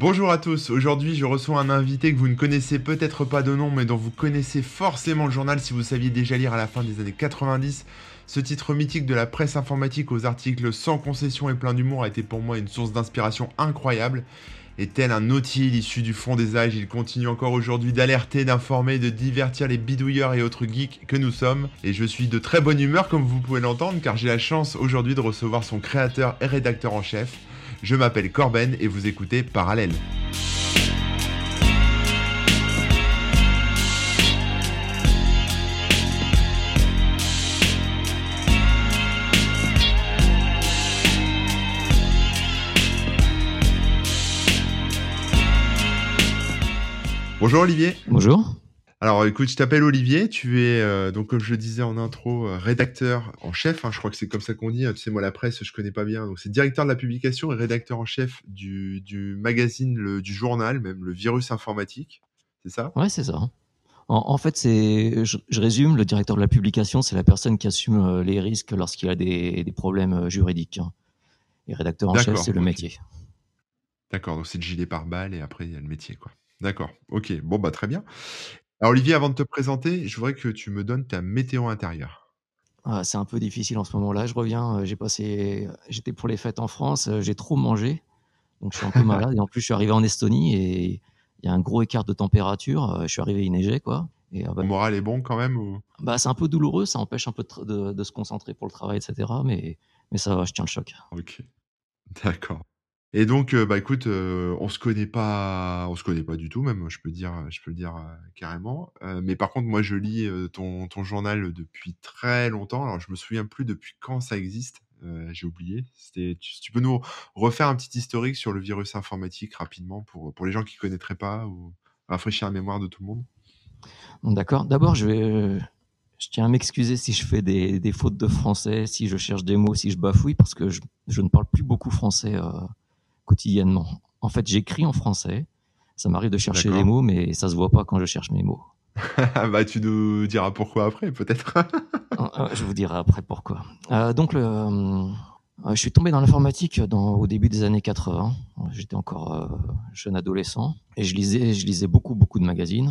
Bonjour à tous, aujourd'hui je reçois un invité que vous ne connaissez peut-être pas de nom mais dont vous connaissez forcément le journal si vous saviez déjà lire à la fin des années 90. Ce titre mythique de la presse informatique aux articles sans concession et plein d'humour a été pour moi une source d'inspiration incroyable. Et tel un nautile issu du fond des âges, il continue encore aujourd'hui d'alerter, d'informer, de divertir les bidouilleurs et autres geeks que nous sommes. Et je suis de très bonne humeur comme vous pouvez l'entendre car j'ai la chance aujourd'hui de recevoir son créateur et rédacteur en chef. Je m'appelle Corben et vous écoutez Parallèle. Bonjour Olivier. Bonjour. Alors écoute, je t'appelle Olivier, tu es euh, donc comme je le disais en intro, euh, rédacteur en chef, hein, je crois que c'est comme ça qu'on dit, hein, tu sais moi la presse je connais pas bien, donc c'est directeur de la publication et rédacteur en chef du, du magazine, le, du journal même, le virus informatique, c'est ça? Ouais c'est ça. En, en fait c'est, je, je, résume, le directeur de la publication c'est la personne qui assume les risques lorsqu'il a des, des, problèmes juridiques. Hein. Et rédacteur en chef c'est le métier. D'accord, donc c'est le gilet pare-balles et après il y a le métier quoi. D'accord, ok, bon bah très bien. Alors Olivier, avant de te présenter, je voudrais que tu me donnes ta météo intérieure. Ah, c'est un peu difficile en ce moment-là. Je reviens, euh, j'ai passé, j'étais pour les fêtes en France, euh, j'ai trop mangé, donc je suis un peu malade. Et en plus, je suis arrivé en Estonie et il y a un gros écart de température. Euh, je suis arrivé, il neigeait quoi. Et, bah, Le moral est bon quand même ou... Bah c'est un peu douloureux, ça empêche un peu de, de, de, se concentrer pour le travail, etc. Mais mais ça va, je tiens le choc. Ok, d'accord. Et donc, euh, bah écoute, euh, on se connaît pas, on se connaît pas du tout, même, je peux dire, je peux le dire euh, carrément. Mais par contre, moi, je lis ton, ton journal depuis très longtemps. Alors, je me souviens plus depuis quand ça existe. J'ai oublié. C'était, tu, peux nous refaire un petit historique sur le virus informatique rapidement pour, pour les gens qui connaîtraient pas ou rafraîchir la mémoire de tout le monde? D'accord. D'abord, je je tiens à m'excuser si je fais des, des, fautes de français, si je cherche des mots, si je bafouille, parce que je, je ne parle plus beaucoup français quotidiennement. En fait, j'écris en français. Ça m'arrive de chercher les mots, mais ça se voit pas quand je cherche mes mots. bah, tu nous diras pourquoi après, peut-être. Ah, ah, je vous dirai après pourquoi. Euh, donc, le, euh, je suis tombé dans l'informatique au début des années 80. J'étais encore euh, jeune adolescent et je lisais, je lisais beaucoup, beaucoup de magazines.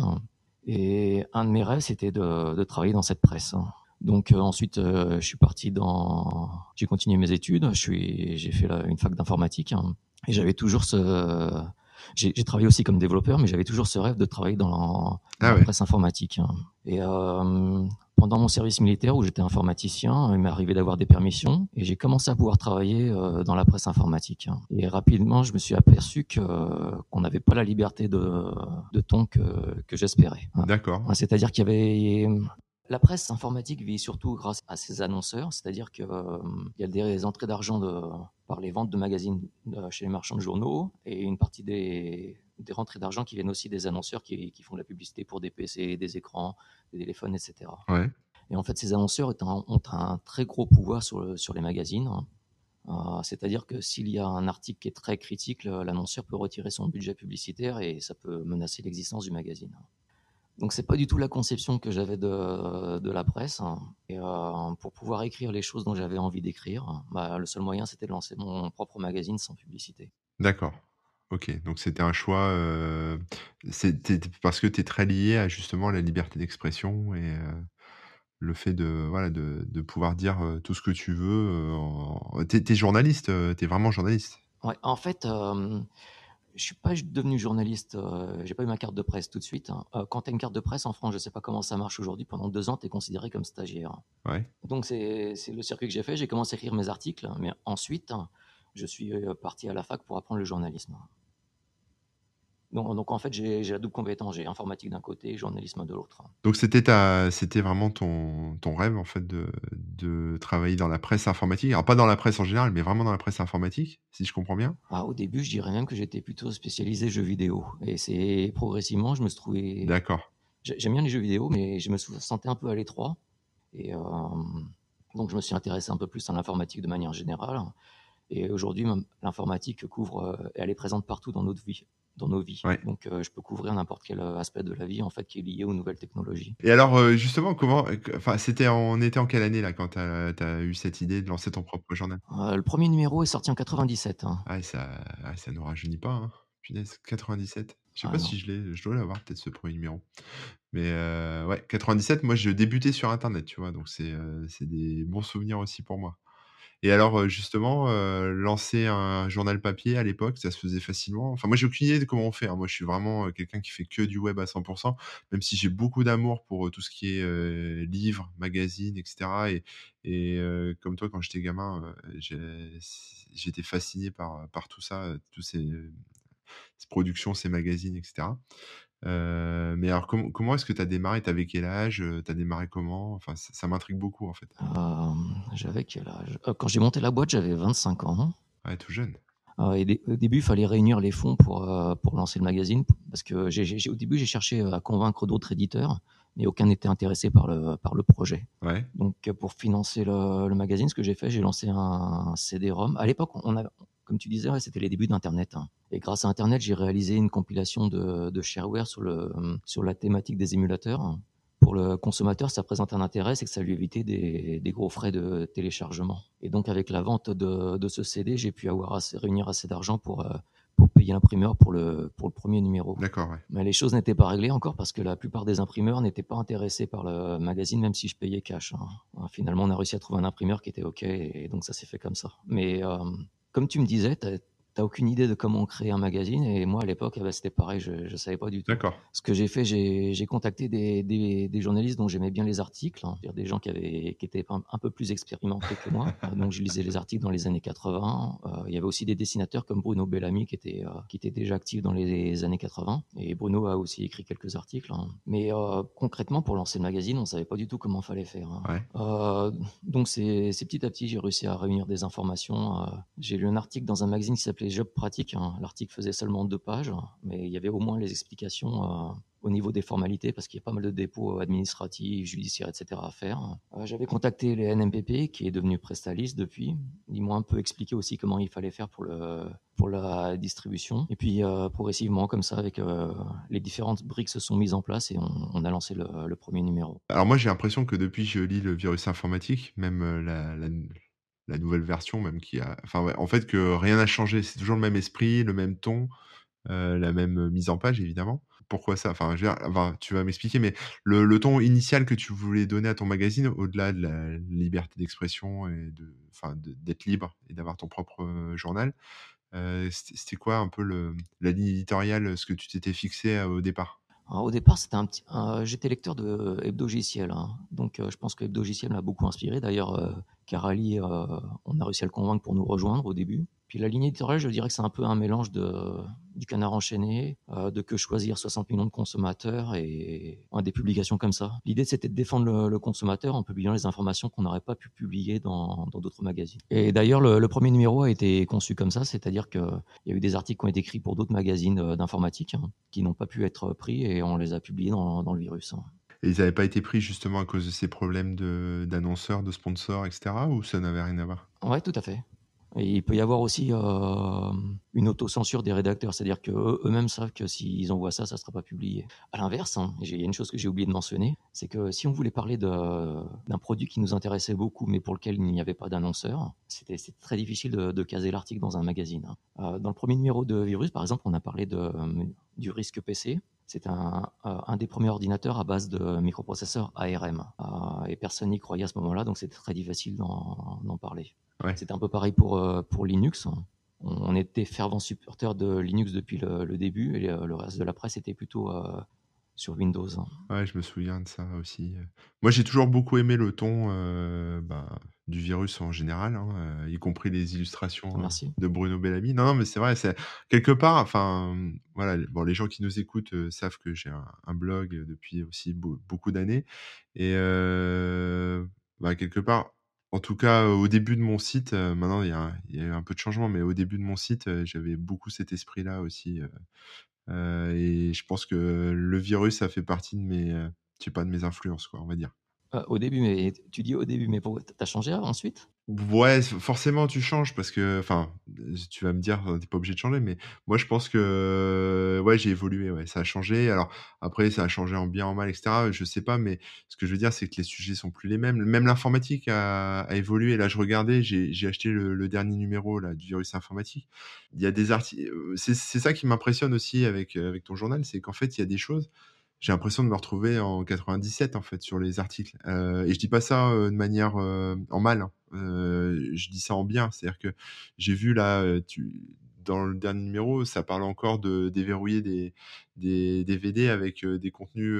Et un de mes rêves, c'était de, de travailler dans cette presse. Donc ensuite, je suis parti dans, j'ai continué mes études. Je suis, j'ai fait la, une fac d'informatique hein, et j'avais toujours ce, j'ai, j'ai travaillé aussi comme développeur, mais j'avais toujours ce rêve de travailler dans, la, ah ouais. la presse informatique. Et euh, pendant mon service militaire où j'étais informaticien, il m'est arrivé d'avoir des permissions et j'ai commencé à pouvoir travailler euh, dans la presse informatique. Et rapidement, je me suis aperçu que qu'on n'avait pas la liberté de, de ton que, que j'espérais. D'accord. C'est-à-dire qu'il y avait la presse informatique vit surtout grâce à ses annonceurs, c'est-à-dire qu'il euh, y a des entrées d'argent de, par les ventes de magazines euh, chez les marchands de journaux et une partie des, des rentrées d'argent qui viennent aussi des annonceurs qui, qui, font de la publicité pour des PC, des écrans, des téléphones, etc. Ouais. Et en fait, ces annonceurs ont un, ont un très gros pouvoir sur, le, sur les magazines. Euh, c'est-à-dire que s'il y a un article qui est très critique, l'annonceur peut retirer son budget publicitaire et ça peut menacer l'existence du magazine. Donc c'est pas du tout la conception que j'avais de, de la presse. Hein. Et euh, pour pouvoir écrire les choses dont j'avais envie d'écrire, bah, le seul moyen c'était de lancer mon propre magazine sans publicité. D'accord. Ok, donc c'était un choix, euh, parce que tu es très lié à justement la liberté d'expression et euh, le fait de, voilà, de, de, pouvoir dire tout ce que tu veux. Euh, tu es, journaliste, tu es vraiment journaliste. Ouais, en fait, je suis pas devenu journaliste, euh, j'ai pas eu ma carte de presse tout de suite. Hein. Euh, quand tu as une carte de presse en France, je sais pas comment ça marche aujourd'hui, pendant deux ans, tu es considéré comme stagiaire. Ouais. Donc c'est le circuit que j'ai fait, j'ai commencé à écrire mes articles, mais ensuite, je suis euh, parti à la fac pour apprendre le journalisme. Donc, donc, en fait, j'ai la double compétence. J'ai informatique d'un côté et journalisme de l'autre. Donc c'était ta, c'était vraiment ton, ton rêve en fait de, de travailler dans la presse informatique. Alors pas dans la presse en général, mais vraiment dans la presse informatique, si je comprends bien. Ah, au début, je dirais même que j'étais plutôt spécialisé jeux vidéo. Et c'est progressivement, je me suis trouvé. D'accord. J'aime bien les jeux vidéo, mais je me sentais un peu à l'étroit. Et euh, donc je me suis intéressé un peu plus à l'informatique de manière générale. Et aujourd'hui, l'informatique couvre, euh, elle est présente partout dans notre vie dans nos vies. Ouais. Donc, euh, je peux couvrir n'importe quel euh, aspect de la vie en fait qui est lié aux nouvelles technologies. Et alors, euh, justement, comment, enfin, c'était, on était en quelle année là quand tu as, as, eu cette idée de lancer ton propre journal? Euh, Le premier numéro est sorti en 97. Hein. Ah, ça, ah, ça nous rajeunit pas. Hein. Punaise, 97. Je sais Ah pas non. si je l'ai, je dois l'avoir peut-être ce premier numéro. Mais ouais, 97, moi je débutais sur internet, tu vois? Donc c'est des bons souvenirs aussi pour moi. Et alors, justement, lancer un journal papier à l'époque, ça se faisait facilement? Enfin, moi, j'ai aucune idée de comment on fait, hein. Moi, je suis vraiment, quelqu'un qui fait que du web à 100% même si j'ai beaucoup d'amour pour, tout ce qui est, livres, magazines et cetera et comme toi, quand j'étais gamin, j'étais fasciné par, par tout ça, tous ces, ces productions, ces magazines et cetera. Heu, mais alors comment comment est-ce que tu as démarré? Tu avais quel âge? Heu, tu as démarré comment? Enfin, ça ça m'intrigue beaucoup, en fait. Hem, j'avais quel âge? Heu, quand j'ai monté la boîte, j'avais 25 ans. Ouais, tout jeune. Heu et dé au début, il fallait réunir les fonds pour, heu, pour lancer le magazine parce que j'ai j'ai au début, j'ai cherché, à convaincre d'autres éditeurs, mais aucun n'était intéressé par le par le projet. Ouais. Donc heu, pour financer le le magazine, ce que j'ai fait, j'ai lancé un CD-ROM. À l'époque, on avait comme tu disais, ouais, c'était les débuts d'internet, hein et grâce à internet, j'ai réalisé une compilation de de shareware sur le, sur la thématique des émulateurs. Pour le consommateur, ça présente un intérêt, c'est que ça lui évitait des des gros frais de téléchargement et donc avec la vente de de ce CD, j'ai pu avoir assez réunir assez d'argent pour, heu, pour payer l'imprimeur pour le pour le 1er numéro. D'accord, ouais. Mais les choses n'étaient pas réglées encore parce que la plupart des imprimeurs n'étaient pas intéressés par le magazine, même si je payais cash, hein. Finalement, on a réussi à trouver un imprimeur qui était OK et donc ça s'est fait comme ça. Mais, hem, comme tu me disais, aucune idée de comment créer un magazine et moi, à l'époque, eh bah, c'était pareil, je je savais pas du tout. D'accord. Ce que j'ai fait, j'ai contacté des des des journalistes dont j'aimais bien les articles, hein, des gens qui avaient qui étaient un un peu plus expérimentés que moi. Heu, donc je lisais les articles dans les années 80. Heu, il y avait aussi des dessinateurs comme Bruno Bellamy qui était, heu, qui était déjà actif dans les années 80 et Bruno a aussi écrit quelques articles, hein. Mais, concrètement, pour lancer le magazine, on savait pas du tout comment fallait faire, hein. Ouais. Donc c'est petit à petit, j'ai réussi à réunir des informations, j'ai lu un article dans un magazine qui s'appelait Job Pratique, hein. L'article faisait seulement 2 pages, mais il y avait au moins les explications, heu, au niveau des formalités parce qu'il y a pas mal de dépôts administratifs, judiciaires et cetera à faire. Heu, j'avais contacté les NMPP qui est devenu Presstalis depuis. Ils m'ont un peu expliqué aussi comment il fallait faire pour la distribution et puis, heu, progressivement comme ça avec, les différentes briques se sont mises en place et on a lancé le 1er numéro. Alors moi, j'ai l'impression que depuis je lis le Virus Informatique, même, la la nouvelle version même qui a enfin en fait que rien n'a changé. C'est toujours le même esprit, le même ton, heu, la même, heu, mise en page évidemment. Pourquoi ça? Enfin, tu vas m'expliquer, mais le ton initial que tu voulais donner à ton magazine, au-delà de la liberté d'expression et de enfin d'être libre et d'avoir ton propre, heu, journal, c'était quoi un peu la ligne éditoriale, ce que tu t'étais fixé, au départ? Alors au départ, c'était un petit j'étais lecteur de Hebdogiciel, hein, donc heu, je pense que Hebdogiciel m'a beaucoup inspiré. D'ailleurs, heu, Karali, heu, on a réussi à le convaincre pour nous rejoindre au début. Puis la ligne éditoriale, je dirais que c'est un peu un mélange de du Canard enchaîné, heu, de Que choisir, 60 millions de consommateurs et ouais, des publications comme ça. L'idée, c'était de défendre le le consommateur en publiant les informations qu'on n'aurait pas pu publier dans d'autres magazines. Et d'ailleurs, le le 1er numéro a été conçu comme ça, c'est-à-dire qu'il y a eu des articles qui ont été écrits pour d'autres magazines, heu, d'informatique, hein, qui n'ont pas pu être pris et on les a publiés dans dans le Virus, hein. Et ils avaient pas été pris justement à cause de ces problèmes de d'annonceurs, de sponsors et cetera ou ça n'avait rien à voir? Ouais, tout à fait. Il peut y avoir aussi, hem, une autocensure des rédacteurs, c'est-à-dire qu'eux eux-mêmes savent que s'ils envoient ça, ça sera pas publié. À l'inverse, hein, il y a une chose que j'ai oublié de mentionner, c'est que si on voulait parler d'un produit qui nous intéressait beaucoup, mais pour lequel il n'y avait pas d'annonceur, c'était très difficile de caser l'article dans un magazine, hein. Heu, dans le 1er numéro de Virus, par exemple, on a parlé de, hem, du risque PC. C'est un, heu, un des premiers ordinateurs à base de microprocesseurs ARM, heu et personne n'y croyait à ce moment-là, donc c'était très difficile d'en parler. Ouais. C'était un peu pareil pour, heu, pour Linux. On était fervents supporters de Linux depuis le le début et le reste de la presse était plutôt, sur Windows. Ouais, je me souviens de ça aussi. Moi, j'ai toujours beaucoup aimé le ton, heu, bah, du Virus en général, hein, heu, y compris les illustrations, Merci. de Bruno Bellamy. Non, non, mais c'est vrai, c'est quelque part, enfin, voilà, bon, les gens qui nous écoutent, savent que j'ai un un blog, depuis aussi beau beaucoup d'années et bah, quelque part, en tout cas, au début de mon site, maintenant il y a il y a eu un peu de changement, mais au début de mon site, j'avais beaucoup cet esprit-là aussi, et je pense que le Virus, ça fait partie de mes, je sais pas, de mes influences, quoi, on va dire. Euh, au début, mais tu dis au début, mais t'as changé ensuite? Ouais, forcément tu changes parce que enfin, tu vas me dire, tu pas obligé de changer, mais moi je pense que ouais, j'ai évolué, ouais, ça a changé. Alors après, ça a changé en bien, en mal, et cetera, je sais pas, mais ce que je veux dire, c'est que les sujets sont plus les mêmes. Même l'informatique a, évolué. Là, je regardais, j'ai acheté le, dernier numéro là, du virus informatique. Il y a des articles. C'est ça qui m'impressionne aussi avec, avec ton journal, c'est qu'en fait, il y a des choses j'ai l'impression de me retrouver en 97 en fait sur les articles. Euh, et je dis pas ça euh, de manière euh, en mal. Hein. je dis ça en bien. C'est-à-dire que j'ai vu là, tu, dans le dernier numéro, ça parle encore de déverrouiller des, des DVD avec des contenus,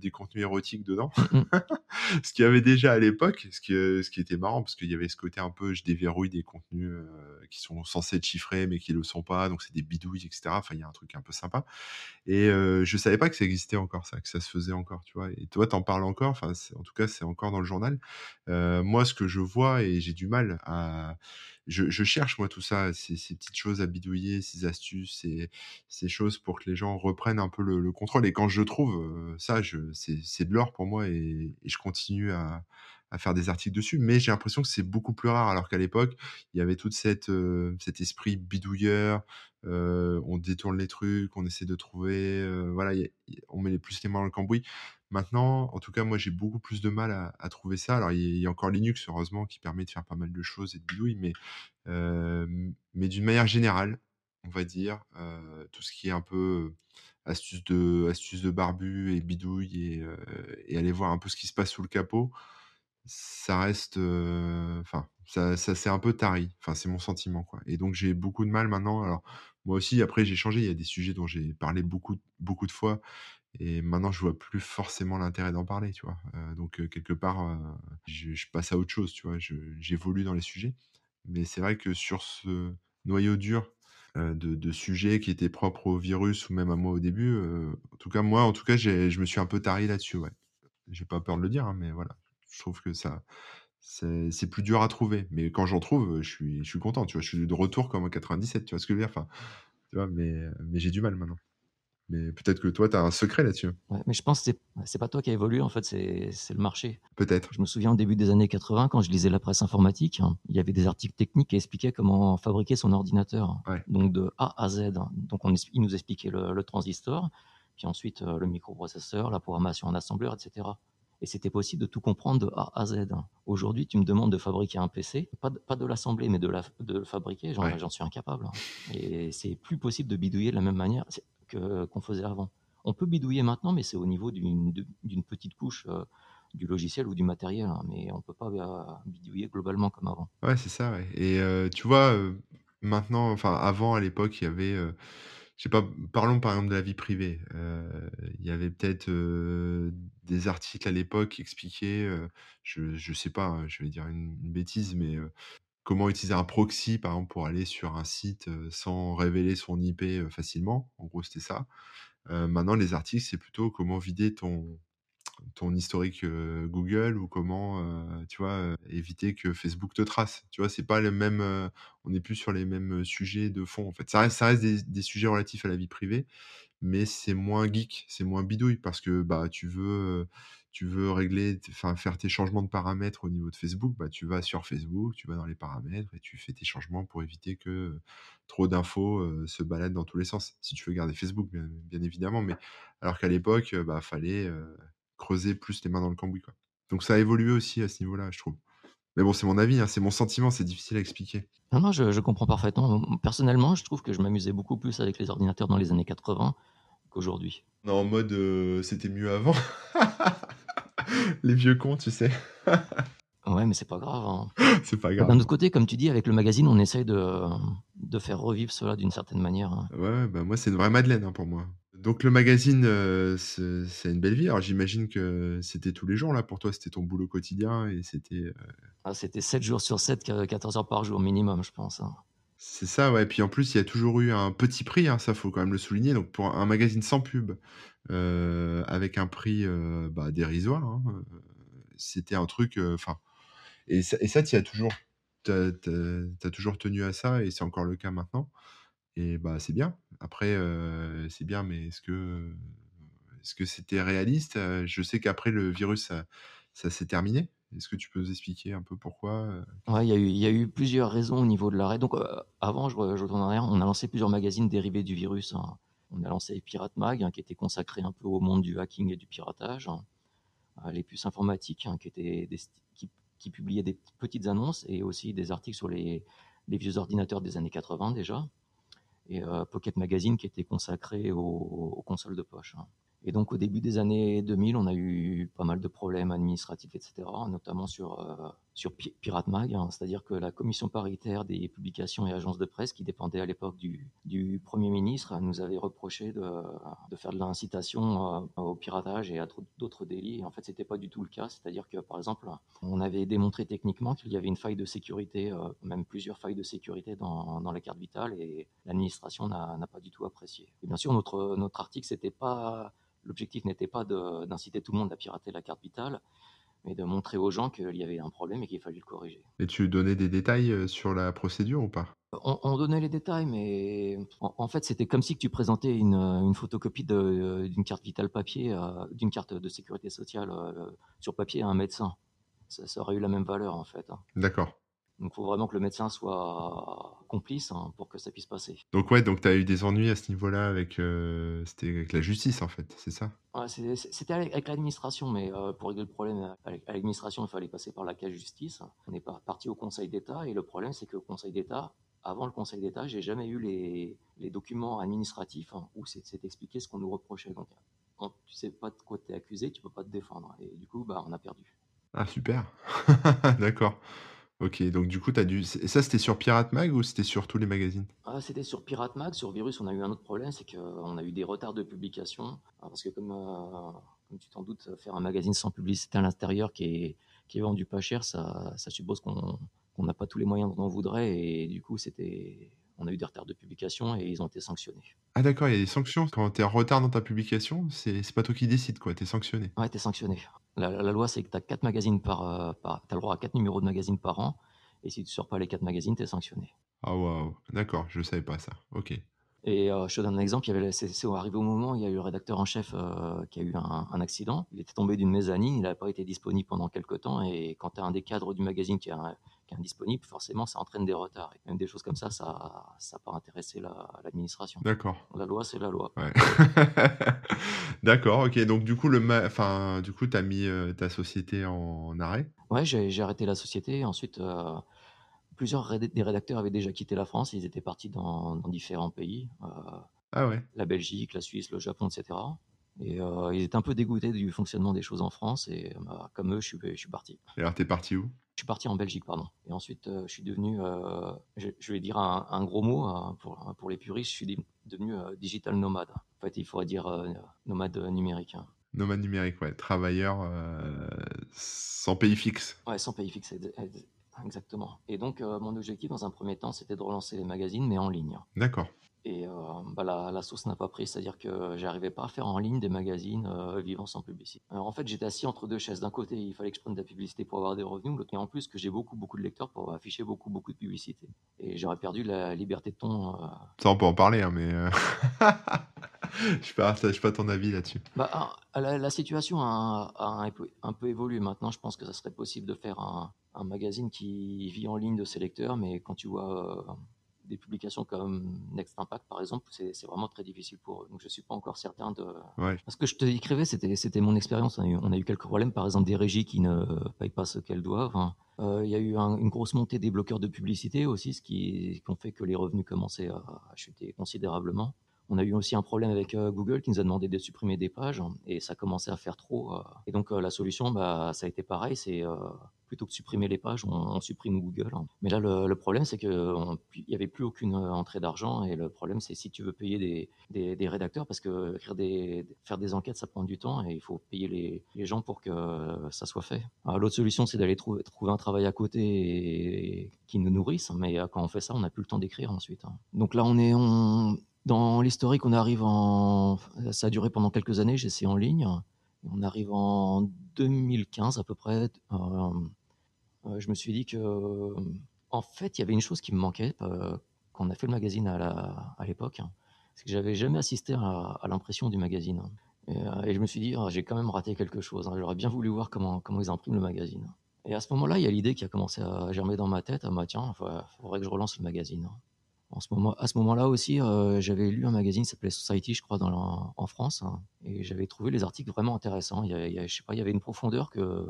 des contenus érotiques dedans. Mmh, mmh. ce qu'il y avait déjà à l'époque, ce qui, ce qui était marrant, parce qu'il y avait ce côté un peu, je déverrouille des contenus qui sont censés être chiffrés, mais qui ne le sont pas, donc c'est des bidouilles, etc. Enfin, il y a un truc un peu sympa. Et je savais pas que ça existait encore, ça, que ça se faisait encore, tu vois. Et toi, t'en parles encore, enfin, en tout cas, c'est encore dans le journal. moi, ce que je vois, et j'ai du mal à je, cherche moi tout ça, ces, petites choses à bidouiller, ces astuces, ces, ces choses pour que les gens reprennent un peu le, contrôle. Et quand je trouve euh, ça, c'est de l'or pour moi et, je continue à, faire des articles dessus. Mais j'ai l'impression que c'est beaucoup plus rare, alors qu'à l'époque, il y avait tout cette, euh, cet esprit bidouilleur. Euh, on détourne les trucs, on essaie de trouver, voilà, on met les plus les mains dans le cambouis. Maintenant, en tout cas, moi, j'ai beaucoup plus de mal à, trouver ça. Alors, il y, a encore Linux, heureusement, qui permet de faire pas mal de choses et de bidouilles, mais, mais d'une manière générale, on va dire, tout ce qui est un peu astuce de, astuce de barbu et bidouille et, et, aller voir un peu ce qui se passe sous le capot, ça reste. Enfin, ça, ça c'est un peu tari. Enfin, c'est mon sentiment, quoi. Et donc, j'ai beaucoup de mal maintenant. Alors, moi aussi, après, j'ai changé. Il y a des sujets dont j'ai parlé beaucoup, beaucoup de fois et maintenant, je vois plus forcément l'intérêt d'en parler, tu vois. Euh, donc, euh, quelque part, euh, je, passe à autre chose, tu vois. J'évolue dans les sujets. Mais c'est vrai que sur ce noyau dur de, sujets qui étaient propres au virus ou même à moi au début, en tout cas, moi, en tout cas, je me suis un peu tari là-dessus, ouais. J'ai pas peur de le dire, hein, mais voilà. Je trouve que ça, c'est plus dur à trouver. Mais quand j'en trouve, je suis, je suis content, tu vois. Je suis de retour comme en 97, tu vois ce que je veux dire. Enfin, tu vois, mais j'ai du mal maintenant. Mais peut-être que toi, tu as un secret là-dessus. mais je pense que c'est pas toi qui a évolué, en fait, c'est le marché. Peut-être. Je me souviens au début des années 80, quand je lisais la presse informatique, hein, il y avait des articles techniques qui expliquaient comment fabriquer son ordinateur. Donc de A à Z. Donc on, il nous expliquait le, transistor, puis ensuite euh, le microprocesseur, la programmation en assembleur, etc. Et c'était possible de tout comprendre de A à Z. Aujourd'hui, tu me demandes de fabriquer un PC, pas de, pas de l'assembler, mais de, la, de le fabriquer, j'en suis incapable. Et c'est plus possible de bidouiller de la même manière qu'on faisait avant. On peut bidouiller maintenant, mais c'est au niveau d'une petite couche euh, du logiciel ou du matériel, hein, mais on peut pas euh, bidouiller globalement comme avant. Ouais, c'est ça. Et euh, tu vois, maintenant, enfin avant, à l'époque, il y avait, je sais pas, parlons par exemple de la vie privée. Il y avait peut-être des articles à l'époque qui expliquaient, je, je sais pas, hein, je vais dire une bêtise, mais comment utiliser un proxy, par exemple, pour aller sur un site sans révéler son IP facilement. En gros, c'était ça. maintenant, les articles, c'est plutôt comment vider ton, historique Google ou comment, tu vois, éviter que Facebook te trace. Tu vois, c'est pas le même, on n'est plus sur les mêmes sujets de fond. En fait, ça reste, des, sujets relatifs à la vie privée, mais c'est moins geek, c'est moins bidouille parce que bah tu veux tu veux régler, enfin faire tes changements de paramètres au niveau de Facebook, bah, tu vas sur Facebook, tu vas dans les paramètres et tu fais tes changements pour éviter que trop d'infos se baladent dans tous les sens. Si tu veux garder Facebook, bien, évidemment, mais alors qu'à l'époque, bah fallait creuser plus les mains dans le cambouis. Quoi. Donc ça a évolué aussi à ce niveau-là, je trouve. Mais bon, c'est mon avis, hein, c'est mon sentiment, c'est difficile à expliquer. Non, non, je, je, comprends parfaitement. Personnellement, je trouve que je m'amusais beaucoup plus avec les ordinateurs dans les années 80 qu'aujourd'hui. En mode, c'était mieux avant. les vieux cons, tu sais. ouais, mais c'est pas grave. Hein. c'est pas grave. D'un autre côté, comme tu dis, avec le magazine, on essaye de, de faire revivre cela d'une certaine manière. Hein. Ouais, bah moi, c'est une vraie Madeleine hein, pour moi. Donc le magazine, euh, c'est une belle vie. Alors j'imagine que c'était tous les jours là pour toi, c'était ton boulot quotidien et c'était. Euh, ah, c'était 7 jours sur 7, 14 heures par jour minimum, je pense. C'est ça, ouais. Puis en plus, il y a toujours eu un petit prix, ça faut quand même le souligner. Donc pour un magazine sans pub, euh, avec un prix euh, bah, dérisoire. Hein, euh, c'était un truc. Enfin, et ça, tu as toujours, t'as, toujours tenu à ça, et c'est encore le cas maintenant. Et bah c'est bien. Après, c'est bien, mais est-ce que est-ce que c'était réaliste? Je sais qu'après le virus, ça s'est terminé Est-ce que tu peux nous expliquer un peu pourquoi Ouais, il y a eu plusieurs raisons au niveau de l'arrêt. Donc, avant, je retourne en arrière, on a lancé plusieurs magazines dérivés du virus, hein. On a lancé Pirate Mag, hein, qui était consacré un peu au monde du hacking et du piratage. les puces informatiques, qui publiaient des petites annonces et aussi des articles sur les vieux ordinateurs des années 80 déjà et Pocket Magazine qui était consacré aux consoles de poche, hein. Et donc au début des années 2000, on a eu pas mal de problèmes administratifs, etc., notamment sur, euh, sur Pirate Mag, hein. c'est-à-dire que la commission paritaire des publications et agences de presse, qui dépendait à l'époque du, Premier ministre, nous avait reproché de, faire de l'incitation euh, au piratage et à d'autres délits. En fait, c'était pas du tout le cas, c'est-à-dire que par exemple, on avait démontré techniquement qu'il y avait une faille de sécurité, euh, même plusieurs failles de sécurité dans, dans la carte vitale, et l'administration n'a pas du tout apprécié. Et bien sûr, notre, notre article, c'était pas L'objectif n'était pas d'inciter tout le monde à pirater la carte vitale, mais de montrer aux gens qu'il y avait un problème et qu'il fallait le corriger. Et tu donnais des détails euh, sur la procédure ou pas? On, donnait les détails, mais en, fait, c'était comme si tu présentais une, photocopie d'une carte vitale papier, euh, d'une carte de sécurité sociale euh, sur papier à un médecin. Ça, ça, aurait eu la même valeur, en fait. Hein. D'accord. Donc, il faut vraiment que le médecin soit complice hein, pour que ça puisse passer. Donc, ouais, donc tu as eu des ennuis à ce niveau-là avec, euh, c'était avec la justice, en fait, c'est ça? Ouais, C'était avec, l'administration, mais euh, pour régler le problème avec l'administration, il fallait passer par la case justice. On est parti au Conseil d'État, et le problème, c'est que le Conseil d'État, avant le Conseil d'État, j'ai jamais eu les, les documents administratifs hein, où c'est expliqué ce qu'on nous reprochait. Donc, quand tu sais pas de quoi tu es accusé, tu peux pas te défendre. Et du coup, bah, on a perdu. Ah, super D'accord. Ok, donc du coup, tu dû. Ça, c'était sur Pirate Mag ou c'était sur tous les magazines? Ah, C'était sur Pirate Mag. Sur Virus, on a eu un autre problème, c'est qu'on a eu des retards de publication. Ah, parce que, comme, euh, comme tu t'en doutes, faire un magazine sans publicité à l'intérieur qui est, qui est vendu pas cher, ça, ça suppose qu'on n'a pas tous les moyens dont on voudrait. Et du coup, c'était. On a eu des retards de publication et ils ont été sanctionnés. Ah d'accord, il y a des sanctions. Quand tu es en retard dans ta publication, c'est pas toi qui décides, quoi. Tu es sanctionné. Ouais, tu es sanctionné. La, loi, c'est que tu as 4 magazines par, euh, par as le droit à 4 numéros de magazines par an. Et si tu ne sors pas les 4 magazines, tu es sanctionné. Ah, waouh. D'accord, je ne savais pas ça. Ok. Et euh, je te donne un exemple. Il y avait, c'est, arrivé au moment, il y a eu le rédacteur en chef euh, qui a eu un, accident. Il était tombé d'une mezzanine, il n'a pas été disponible pendant quelques temps. Et quand tu as un des cadres du magazine qui est, indisponible, forcément, ça entraîne des retards. Et même des choses comme ça, ça n'a pas intéressé l'administration. D'accord. La loi, c'est la loi. Ouais. D'accord, ok. Donc, du coup, le enfin, du coup, tu as mis euh, ta société en arrêt? Ouais, j'ai arrêté la société. Ensuite plusieurs des rédacteurs avaient déjà quitté la France, ils étaient partis dans, différents pays, euh, ah ouais. la Belgique, la Suisse, le Japon, etc. Et euh, ils étaient un peu dégoûtés du fonctionnement des choses en France, et comme eux, je suis, je suis parti. Et alors, t'es parti où? Je suis parti en Belgique, pardon. Et ensuite, euh, je suis devenu, je, vais dire un, gros mot pour, pour les puristes, je suis devenu digital nomade. En fait, il faudrait dire nomade numérique. Hein. Nomade numérique, ouais. Travailleur sans pays fixe. Ouais, sans pays fixe, Exactement. Et donc, euh, mon objectif, dans un premier temps, c'était de relancer les magazines, mais en ligne. D'accord. Et euh, bah, la, la, sauce n'a pas pris, c'est-à-dire que j'arrivais pas à faire en ligne des magazines euh, vivant sans publicité. Alors en fait, j'étais assis entre deux chaises. D'un côté, il fallait que je prenne de la publicité pour avoir des revenus, et en plus que j'ai beaucoup, beaucoup de lecteurs pour afficher beaucoup, beaucoup de publicité. Et j'aurais perdu la liberté de ton. Ça, on peut en parler, hein, mais. je ne partage pas ton avis là-dessus. Bah, ah, la, situation a, un, peu, un, peu, évolué. Maintenant, je pense que ça serait possible de faire un, un magazine qui vit en ligne de ses lecteurs, mais quand tu vois euh, des publications comme Next Impact, par exemple, c'est vraiment très difficile pour eux. Donc, je suis pas encore certain de. Parce que je te décrivais, c'était mon expérience. On, a eu quelques problèmes, par exemple, des régies qui ne payent pas ce qu'elles doivent. Hein. Euh, il y a eu une grosse montée des bloqueurs de publicité aussi, ce qui, qui ont fait que les revenus commençaient à, chuter considérablement. On a eu aussi un problème avec euh, Google qui nous a demandé de supprimer des pages et ça commençait à faire trop. et donc la solution, bah, ça a été pareil, c'est plutôt que de supprimer les pages, on, supprime Google. Hein. Mais là, le, problème, c'est qu'il n'y avait plus aucune euh, entrée d'argent. Et le problème, c'est si tu veux payer des, rédacteurs, parce que des, faire des enquêtes, ça prend du temps et il faut payer les, gens pour que ça soit fait. L'autre solution, c'est d'aller trouver, un travail à côté qui nous nourrisse. Mais euh, quand on fait ça, on n'a plus le temps d'écrire ensuite. Hein. Donc là, on est dans l'historique, on arrive en. Ça a duré pendant quelques années, j'ai essayé en ligne. On arrive en 2015 à peu près. Euh, euh, je me suis dit que, en fait, il y avait une chose qui me manquait euh, quand on a fait le magazine à l'époque. Hein. c'est que j'avais jamais assisté à, l'impression du magazine. Et, je me suis dit, ah, j'ai quand même raté quelque chose. Hein. J'aurais bien voulu voir comment, comment ils impriment le magazine. Et à ce moment-là, il y a l'idée qui a commencé à germer dans ma tête. Ah, bah, tiens, il faudrait que je relance le magazine. À ce moment-là aussi, euh, j'avais lu un magazine qui s'appelait Society, je crois, en France, hein, et j'avais trouvé les articles vraiment intéressants. Il y, avait, une profondeur que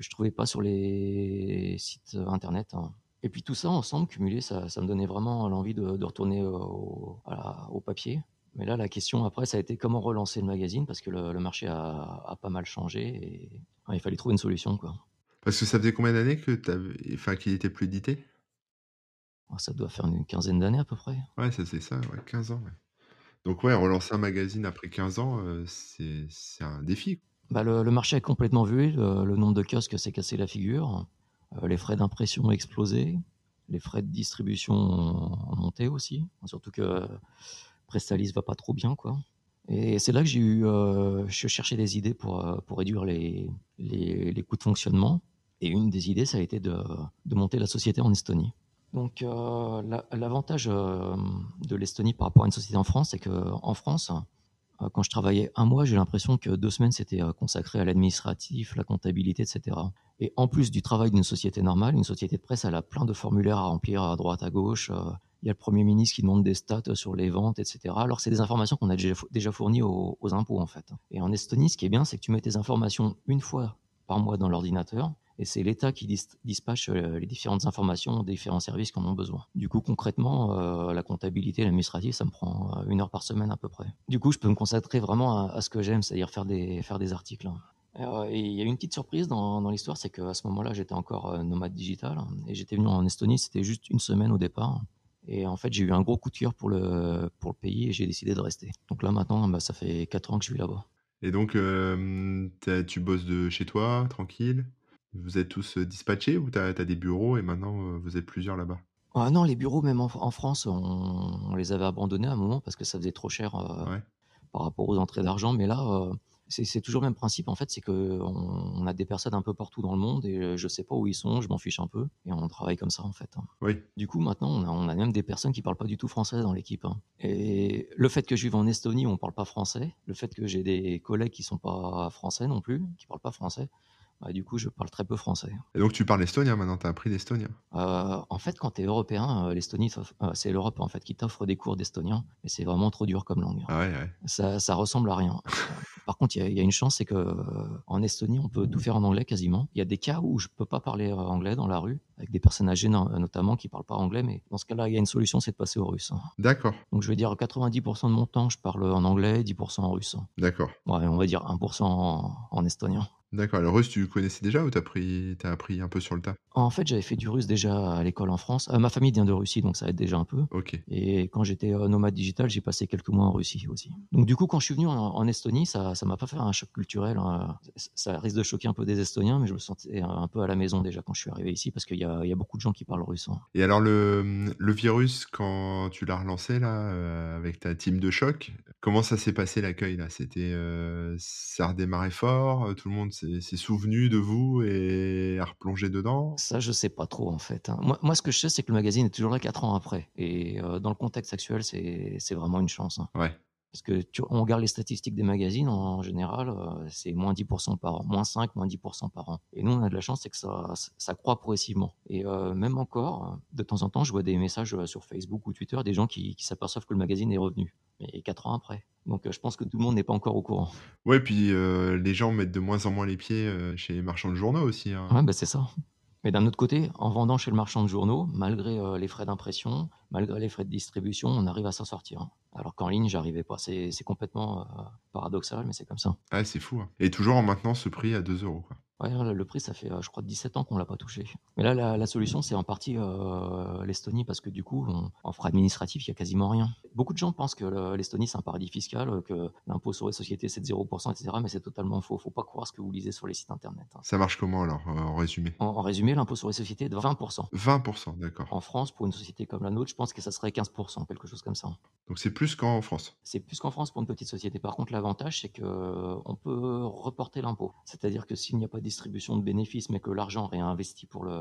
que je trouvais pas sur les sites internet. Hein. Et puis tout ça ensemble, cumulé, ça, me donnait vraiment l'envie de, retourner au, papier. Mais là, la question après, ça a été comment relancer le magazine parce que le, marché a, pas mal changé et il fallait trouver une solution. Parce que ça faisait combien d'années qu'il était plus édité? Ça doit faire une quinzaine d'années à peu près. Ouais, ça c'est ça, ouais, 15 ans. Donc ouais, relancer un magazine après 15 ans, euh, c'est un défi. Bah, le, marché a complètement vu, le, nombre de kiosques s'est cassé la figure, euh, les frais d'impression ont explosé, les frais de distribution ont, monté aussi, surtout que Prestalis va pas trop bien. quoi. Et c'est là que j'ai eu, euh, je cherchais des idées pour, euh, pour réduire les, les, coûts de fonctionnement. Et une des idées, ça a été de, de monter la société en Estonie. Donc l'avantage de l'Estonie par rapport à une société en France, c'est qu'en France, euh, quand je travaillais un mois, j'ai l'impression que deux semaines, c'était euh, consacré à l'administratif, la comptabilité, etc. Et en plus du travail d'une société normale, une société de presse, elle a plein de formulaires à remplir à droite, à gauche. Euh, il y a le Premier ministre qui demande des stats sur les ventes, etc. Alors, c'est des informations qu'on a déjà fournies aux impôts, en fait. Et en Estonie, ce qui est bien, c'est que tu mets tes informations une fois par mois dans l'ordinateur et c'est l'État qui dispatche euh, les différentes informations aux différents services qui en ont besoin. Du coup, concrètement, euh, la comptabilité, l'administratif, ça me prend euh, une heure par semaine à peu près. Du coup, je peux me concentrer vraiment à, ce que j'aime, c'est-à-dire faire des, articles. et il y a une petite surprise dans, l'histoire, c'est qu'à ce moment-là, j'étais encore nomade digital et j'étais venu en Estonie, c'était juste une semaine au départ. Et en fait, j'ai eu un gros coup de cœur pour le, pour le pays et j'ai décidé de rester. Donc là, maintenant, bah, ça fait 4 ans que je suis là-bas. Et donc, tu bosses de chez toi, tranquille? Vous êtes tous euh, dispatchés ou tu as, des bureaux et maintenant euh, vous êtes plusieurs là-bas? Ah non, les bureaux, même en, France, on, les avait abandonnés à un moment parce que ça faisait trop cher euh, par rapport aux entrées d'argent. Mais là, c'est toujours le même principe. En fait, c'est qu'on on a des personnes un peu partout dans le monde et je sais pas où ils sont, je m'en fiche un peu. Et on travaille comme ça, en fait. Hein. Oui. Du coup, maintenant, on a, même des personnes qui parlent pas du tout français dans l'équipe. Hein. Et le fait que je vive en Estonie où on parle pas français, le fait que j'ai des collègues qui sont pas français non plus, qui parlent pas français, du coup, je parle très peu français. Et donc, tu parles estonien maintenant, tu as appris l'estonien euh, En fait, quand tu es européen, euh, l'Estonie, euh, c'est l'Europe en fait qui t'offre des cours d'estonien, mais c'est vraiment trop dur comme langue. Ah ouais, ouais. Ça, ça ressemble à rien. Par contre, il y, a une chance, c'est que en Estonie, on peut tout faire en anglais quasiment. Il y a des cas où je peux pas parler anglais dans la rue, avec des personnes âgées notamment qui parlent pas anglais, mais dans ce cas-là, il y a une solution, c'est de passer au russe. D'accord. Donc, je vais dire 90% de mon temps, je parle en anglais, 10% en russe. D'accord. Ouais, on va dire 1% en estonien. D'accord. Le russe, tu connaissais déjà ou t'as appris, as appris un peu sur le tas? En fait, j'avais fait du russe déjà à l'école en France. Euh, ma famille vient de Russie, donc ça aide déjà un peu. Ok. Et quand j'étais euh, nomade digital, j'ai passé quelques mois en Russie aussi. Donc du coup, quand je suis venu en, Estonie, ça ça m'a pas fait un choc culturel. Hein. Ça risque de choquer un peu des Estoniens, mais je me sentais un peu à la maison déjà quand je suis arrivé ici, parce qu'il y a, y a beaucoup de gens qui parlent russe. Hein. Et alors, le, le virus, quand tu l'as relancé là, euh, avec ta team de choc, comment ça s'est passé l'accueil là? C'était, ça redémarrait fort, tout le monde s'est souvenu de vous et a replongé dedans? Ça, je sais pas trop en fait. Hein. Moi, moi, ce que je sais, c'est que le magazine est toujours là 4 ans après. Et euh, dans le contexte actuel, c'est vraiment une chance. Hein. Ouais. Parce que tu, on regarde les statistiques des magazines, en général, euh, c'est moins 10% par an, moins 5, moins 10% par an. Et nous, on a de la chance, c'est que ça, ça croît progressivement. Et euh, même encore, de temps en temps, je vois des messages sur Facebook ou Twitter, des gens qui, qui s'aperçoivent que le magazine est revenu. Mais 4 ans après. Donc je pense que tout le monde n'est pas encore au courant. Ouais, puis les gens mettent de moins en moins les pieds chez les marchands de journaux aussi. Hein. Ouais, bah c'est ça. Mais d'un autre côté, en vendant chez le marchand de journaux, malgré les frais d'impression, malgré les frais de distribution, on arrive à s'en sortir. Alors qu'en ligne, j'arrivais pas. C'est complètement paradoxal, mais c'est comme ça. Ah, c'est fou. Hein. Et toujours en maintenant ce prix à 2 euros. Quoi. Ouais, le prix, ça fait, je crois, 17 ans qu'on l'a pas touché. Mais là, la, solution, c'est en partie l'Estonie, parce que du coup, en frais administratifs, il y a quasiment rien. Beaucoup de gens pensent que l'Estonie, c'est un paradis fiscal, que l'impôt sur les sociétés, c'est de 0%, etc. Mais c'est totalement faux. Faut pas croire ce que vous lisez sur les sites internet. Hein. Ça marche comment alors, en résumé? En, résumé, l'impôt sur les sociétés est de 20%. 20%, d'accord. En France, pour une société comme la nôtre, je pense que ça serait 15%, quelque chose comme ça. Donc c'est plus qu'en France? C'est plus qu'en France pour une petite société. Par contre, l'avantage, c'est qu'on peut reporter l'impôt. C'est-à-dire que s'il n'y a pas de distribution de bénéfices, mais que l'argent réinvesti pour le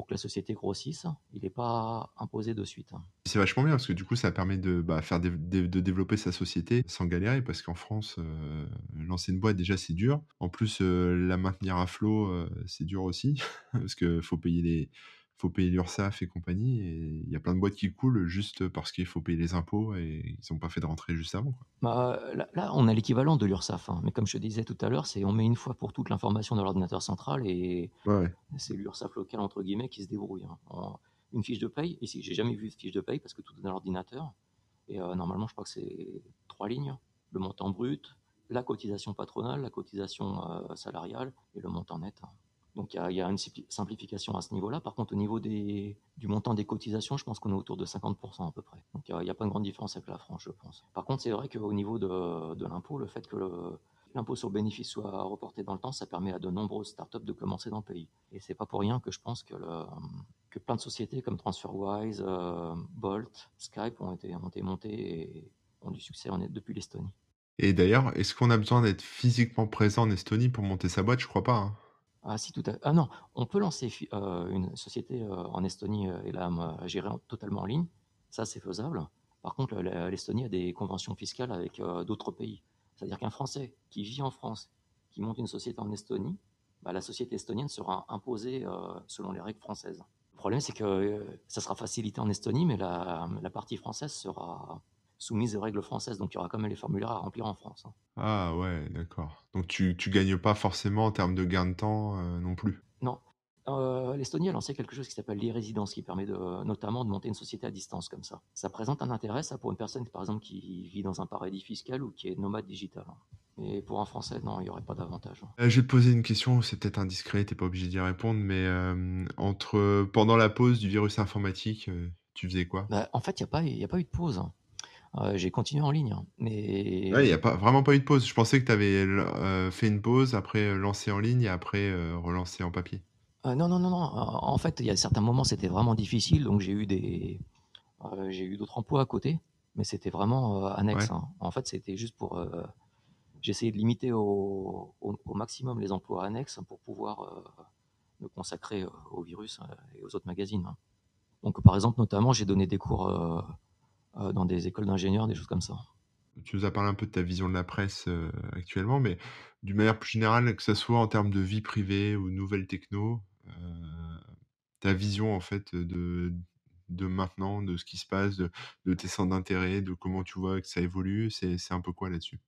pour que la société grossisse, il n'est pas imposé de suite. C'est vachement bien parce que du coup, ça permet de bah, faire de développer sa société sans galérer parce qu'en France, euh, lancer une boîte déjà c'est dur. En plus, euh, la maintenir à flot, euh, c'est dur aussi parce qu'il faut payer les faut payer l'URSSAF et compagnie. Et il y a plein de boîtes qui coulent juste parce qu'il faut payer les impôts et ils n'ont pas fait de rentrée juste avant. Bah, là, on a l'équivalent de l'URSSAF. Hein. Mais comme je te disais tout à l'heure, c'est on met une fois pour toute l'information dans l'ordinateur central et c'est l'URSSAF local, entre guillemets, qui se débrouille. Hein. une fiche de paye, ici, j'ai jamais vu de fiche de paye parce que tout est dans l'ordinateur. Et euh, normalement, je crois que c'est trois lignes le montant brut, la cotisation patronale, la cotisation euh, salariale et le montant net. Hein. Donc il y, a une simplification à ce niveau-là. Par contre, au niveau des, du montant des cotisations, je pense qu'on est autour de 50% à peu près. Donc il n'y a, pas une grande différence avec la France, je pense. Par contre, c'est vrai qu'au niveau de, l'impôt, le fait que l'impôt sur le bénéfice soit reporté dans le temps, ça permet à de nombreuses startups de commencer dans le pays. Et c'est pas pour rien que je pense que, le, que plein de sociétés comme TransferWise, euh, Bolt, Skype ont été, ont montées et ont du succès depuis l'Estonie. Et d'ailleurs, est-ce qu'on a besoin d'être physiquement présent en Estonie pour monter sa boîte? Je crois pas. Hein. Ah si, tout à Ah non, on peut lancer euh, une société euh, en Estonie euh, et la gérer totalement en ligne. Ça, c'est faisable. Par contre, l'Estonie a des conventions fiscales avec d'autres pays. C'est-à-dire qu'un Français qui vit en France, qui monte une société en Estonie, bah, la société estonienne sera imposée selon les règles françaises. Le problème, c'est que ça sera facilité en Estonie, mais la partie française sera soumise aux règles françaises. Donc, il y aura quand même les formulaires à remplir en France. Hein. Ah ouais, d'accord. Donc, tu, tu gagnes pas forcément en termes de gain de temps euh, non plus? Non. Euh, L'Estonie a lancé quelque chose qui s'appelle l'e-résidence, qui permet de, notamment de monter une société à distance comme ça. Ça présente un intérêt, ça, pour une personne, par exemple, qui vit dans un paradis fiscal ou qui est nomade digital. Hein. Et pour un Français, non, il n'y aurait pas d'avantage. Hein. Euh, je vais te poser une question, c'est peut-être indiscret, tu n'es pas obligé d'y répondre, mais entre pendant la pause du virus informatique, tu faisais quoi? Bah, En fait, il n'y a pas eu de pause. Euh, j'ai continué en ligne. Hein, mais... il n'y a pas, vraiment pas eu de pause. Je pensais que tu avais euh, fait une pause, après euh, lancé en ligne et après relancé en papier. non, non, non, non. En fait, il y a certains moments, c'était vraiment difficile. Donc, j'ai eu, des, j'ai eu d'autres emplois à côté. Mais c'était vraiment annexe. Hein. En fait, c'était juste pour. J'essayais de limiter au, au, maximum les emplois annexes pour pouvoir me consacrer au virus et aux autres magazines. Hein. Donc, par exemple, notamment, j'ai donné des cours euh, dans des écoles d'ingénieurs, des choses comme ça. Tu nous as parlé un peu de ta vision de la presse euh, actuellement, mais d'une manière plus générale, que ce soit en termes de vie privée ou nouvelles techno, euh, ta vision en fait de, de maintenant, de ce qui se passe, de, de tes centres d'intérêt, de comment tu vois que ça évolue, c'est un peu quoi là-dessus?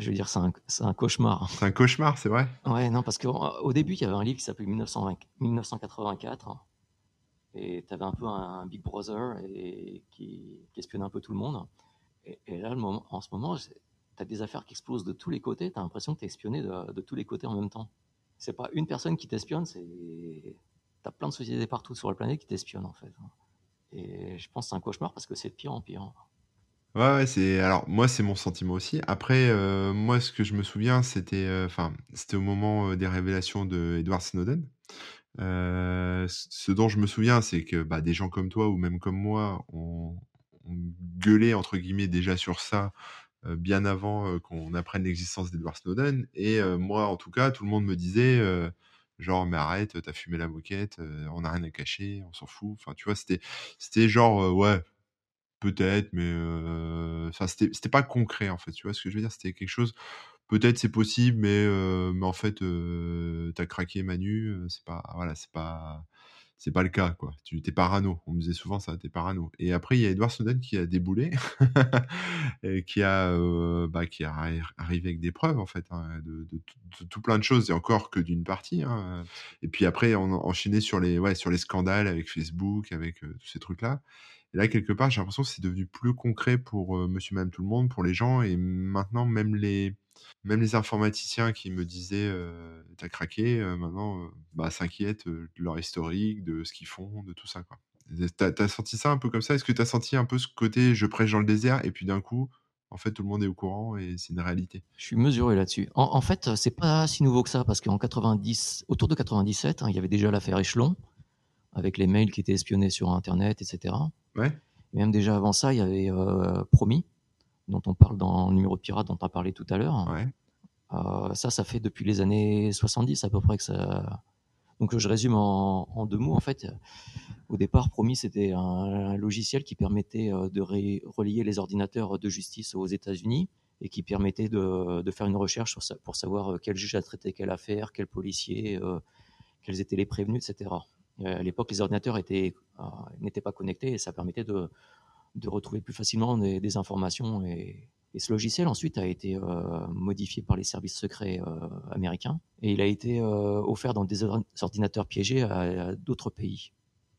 Je veux dire, c'est un, un, cauchemar. C'est un cauchemar, c'est vrai? Ouais, non, parce qu'au début, il y avait un livre qui s'appelait 1984 et tu avais un peu un, Big Brother et, qui, espionnait un peu tout le monde. Et, là, en ce moment, tu as des affaires qui explosent de tous les côtés, tu as l'impression que tu es espionné de, tous les côtés en même temps. C'est pas une personne qui t'espionne, c'est tu as plein de sociétés partout sur la planète qui t'espionnent en fait. Et je pense que c'est un cauchemar parce que c'est de pire en pire. Ouais, ouais, c'est alors moi c'est mon sentiment aussi. Après, euh, moi ce que je me souviens, c'était euh, enfin c'était au moment euh, des révélations de Edward Snowden. Euh, ce dont je me souviens, c'est que bah, des gens comme toi ou même comme moi ont, gueulé entre guillemets déjà sur ça euh, bien avant euh, qu'on apprenne l'existence d'Edward Snowden. Et moi, en tout cas, tout le monde me disait genre mais arrête, t'as fumé la moquette, on n'a rien à cacher, on s'en fout. Enfin, tu vois, c'était c'était genre ouais. Peut-être, mais enfin, c'était pas concret en fait. Tu vois ce que je veux dire? C'était quelque chose peut-être c'est possible, mais, mais en fait, tu as craqué Manu, c'est pas, voilà, c'est pas, c'est pas le cas, quoi. Tu es parano. On me disait souvent ça, t'es parano. Et après, il y a Edward Snowden qui a déboulé, qui a, bah, qui a arrivé avec des preuves, en fait, hein, de, tout plein de choses, et encore que d'une partie. Hein. Et puis après, on enchaînait sur les, ouais, sur les scandales avec Facebook, avec tous ces trucs-là. Et là, quelque part, j'ai l'impression que c'est devenu plus concret pour Monsieur, Madame, tout le monde, pour les gens, et maintenant, même les, même les informaticiens qui me disaient t'as craqué, maintenant bah, s'inquiètent de leur historique, de ce qu'ils font, de tout ça. Quoi. T'as, as senti ça un peu comme ça? Est-ce que tu as senti un peu ce côté je prêche dans le désert et puis d'un coup, en fait, tout le monde est au courant et c'est une réalité? Je suis mesuré là-dessus. En, fait, c'est pas si nouveau que ça parce qu'en 90, autour de 97, hein, il y avait déjà l'affaire Échelon avec les mails qui étaient espionnés sur Internet, etc. Ouais. Et même déjà avant ça, il y avait Promis dont on parle dans le numéro de pirate dont on a parlé tout à l'heure. Euh, ça, ça fait depuis les années 70 à peu près que ça. Donc je résume en, deux mots. En fait, au départ, Promis, c'était un, logiciel qui permettait de relier les ordinateurs de justice aux États-Unis et qui permettait de, faire une recherche pour savoir quel juge a traité quelle affaire, quel policier, quels étaient les prévenus, etc. à l'époque, les ordinateurs n'étaient pas connectés et ça permettait de, retrouver plus facilement des, informations. Et, ce logiciel, ensuite, a été modifié par les services secrets américains et il a été offert dans des ordinateurs piégés à d'autres pays.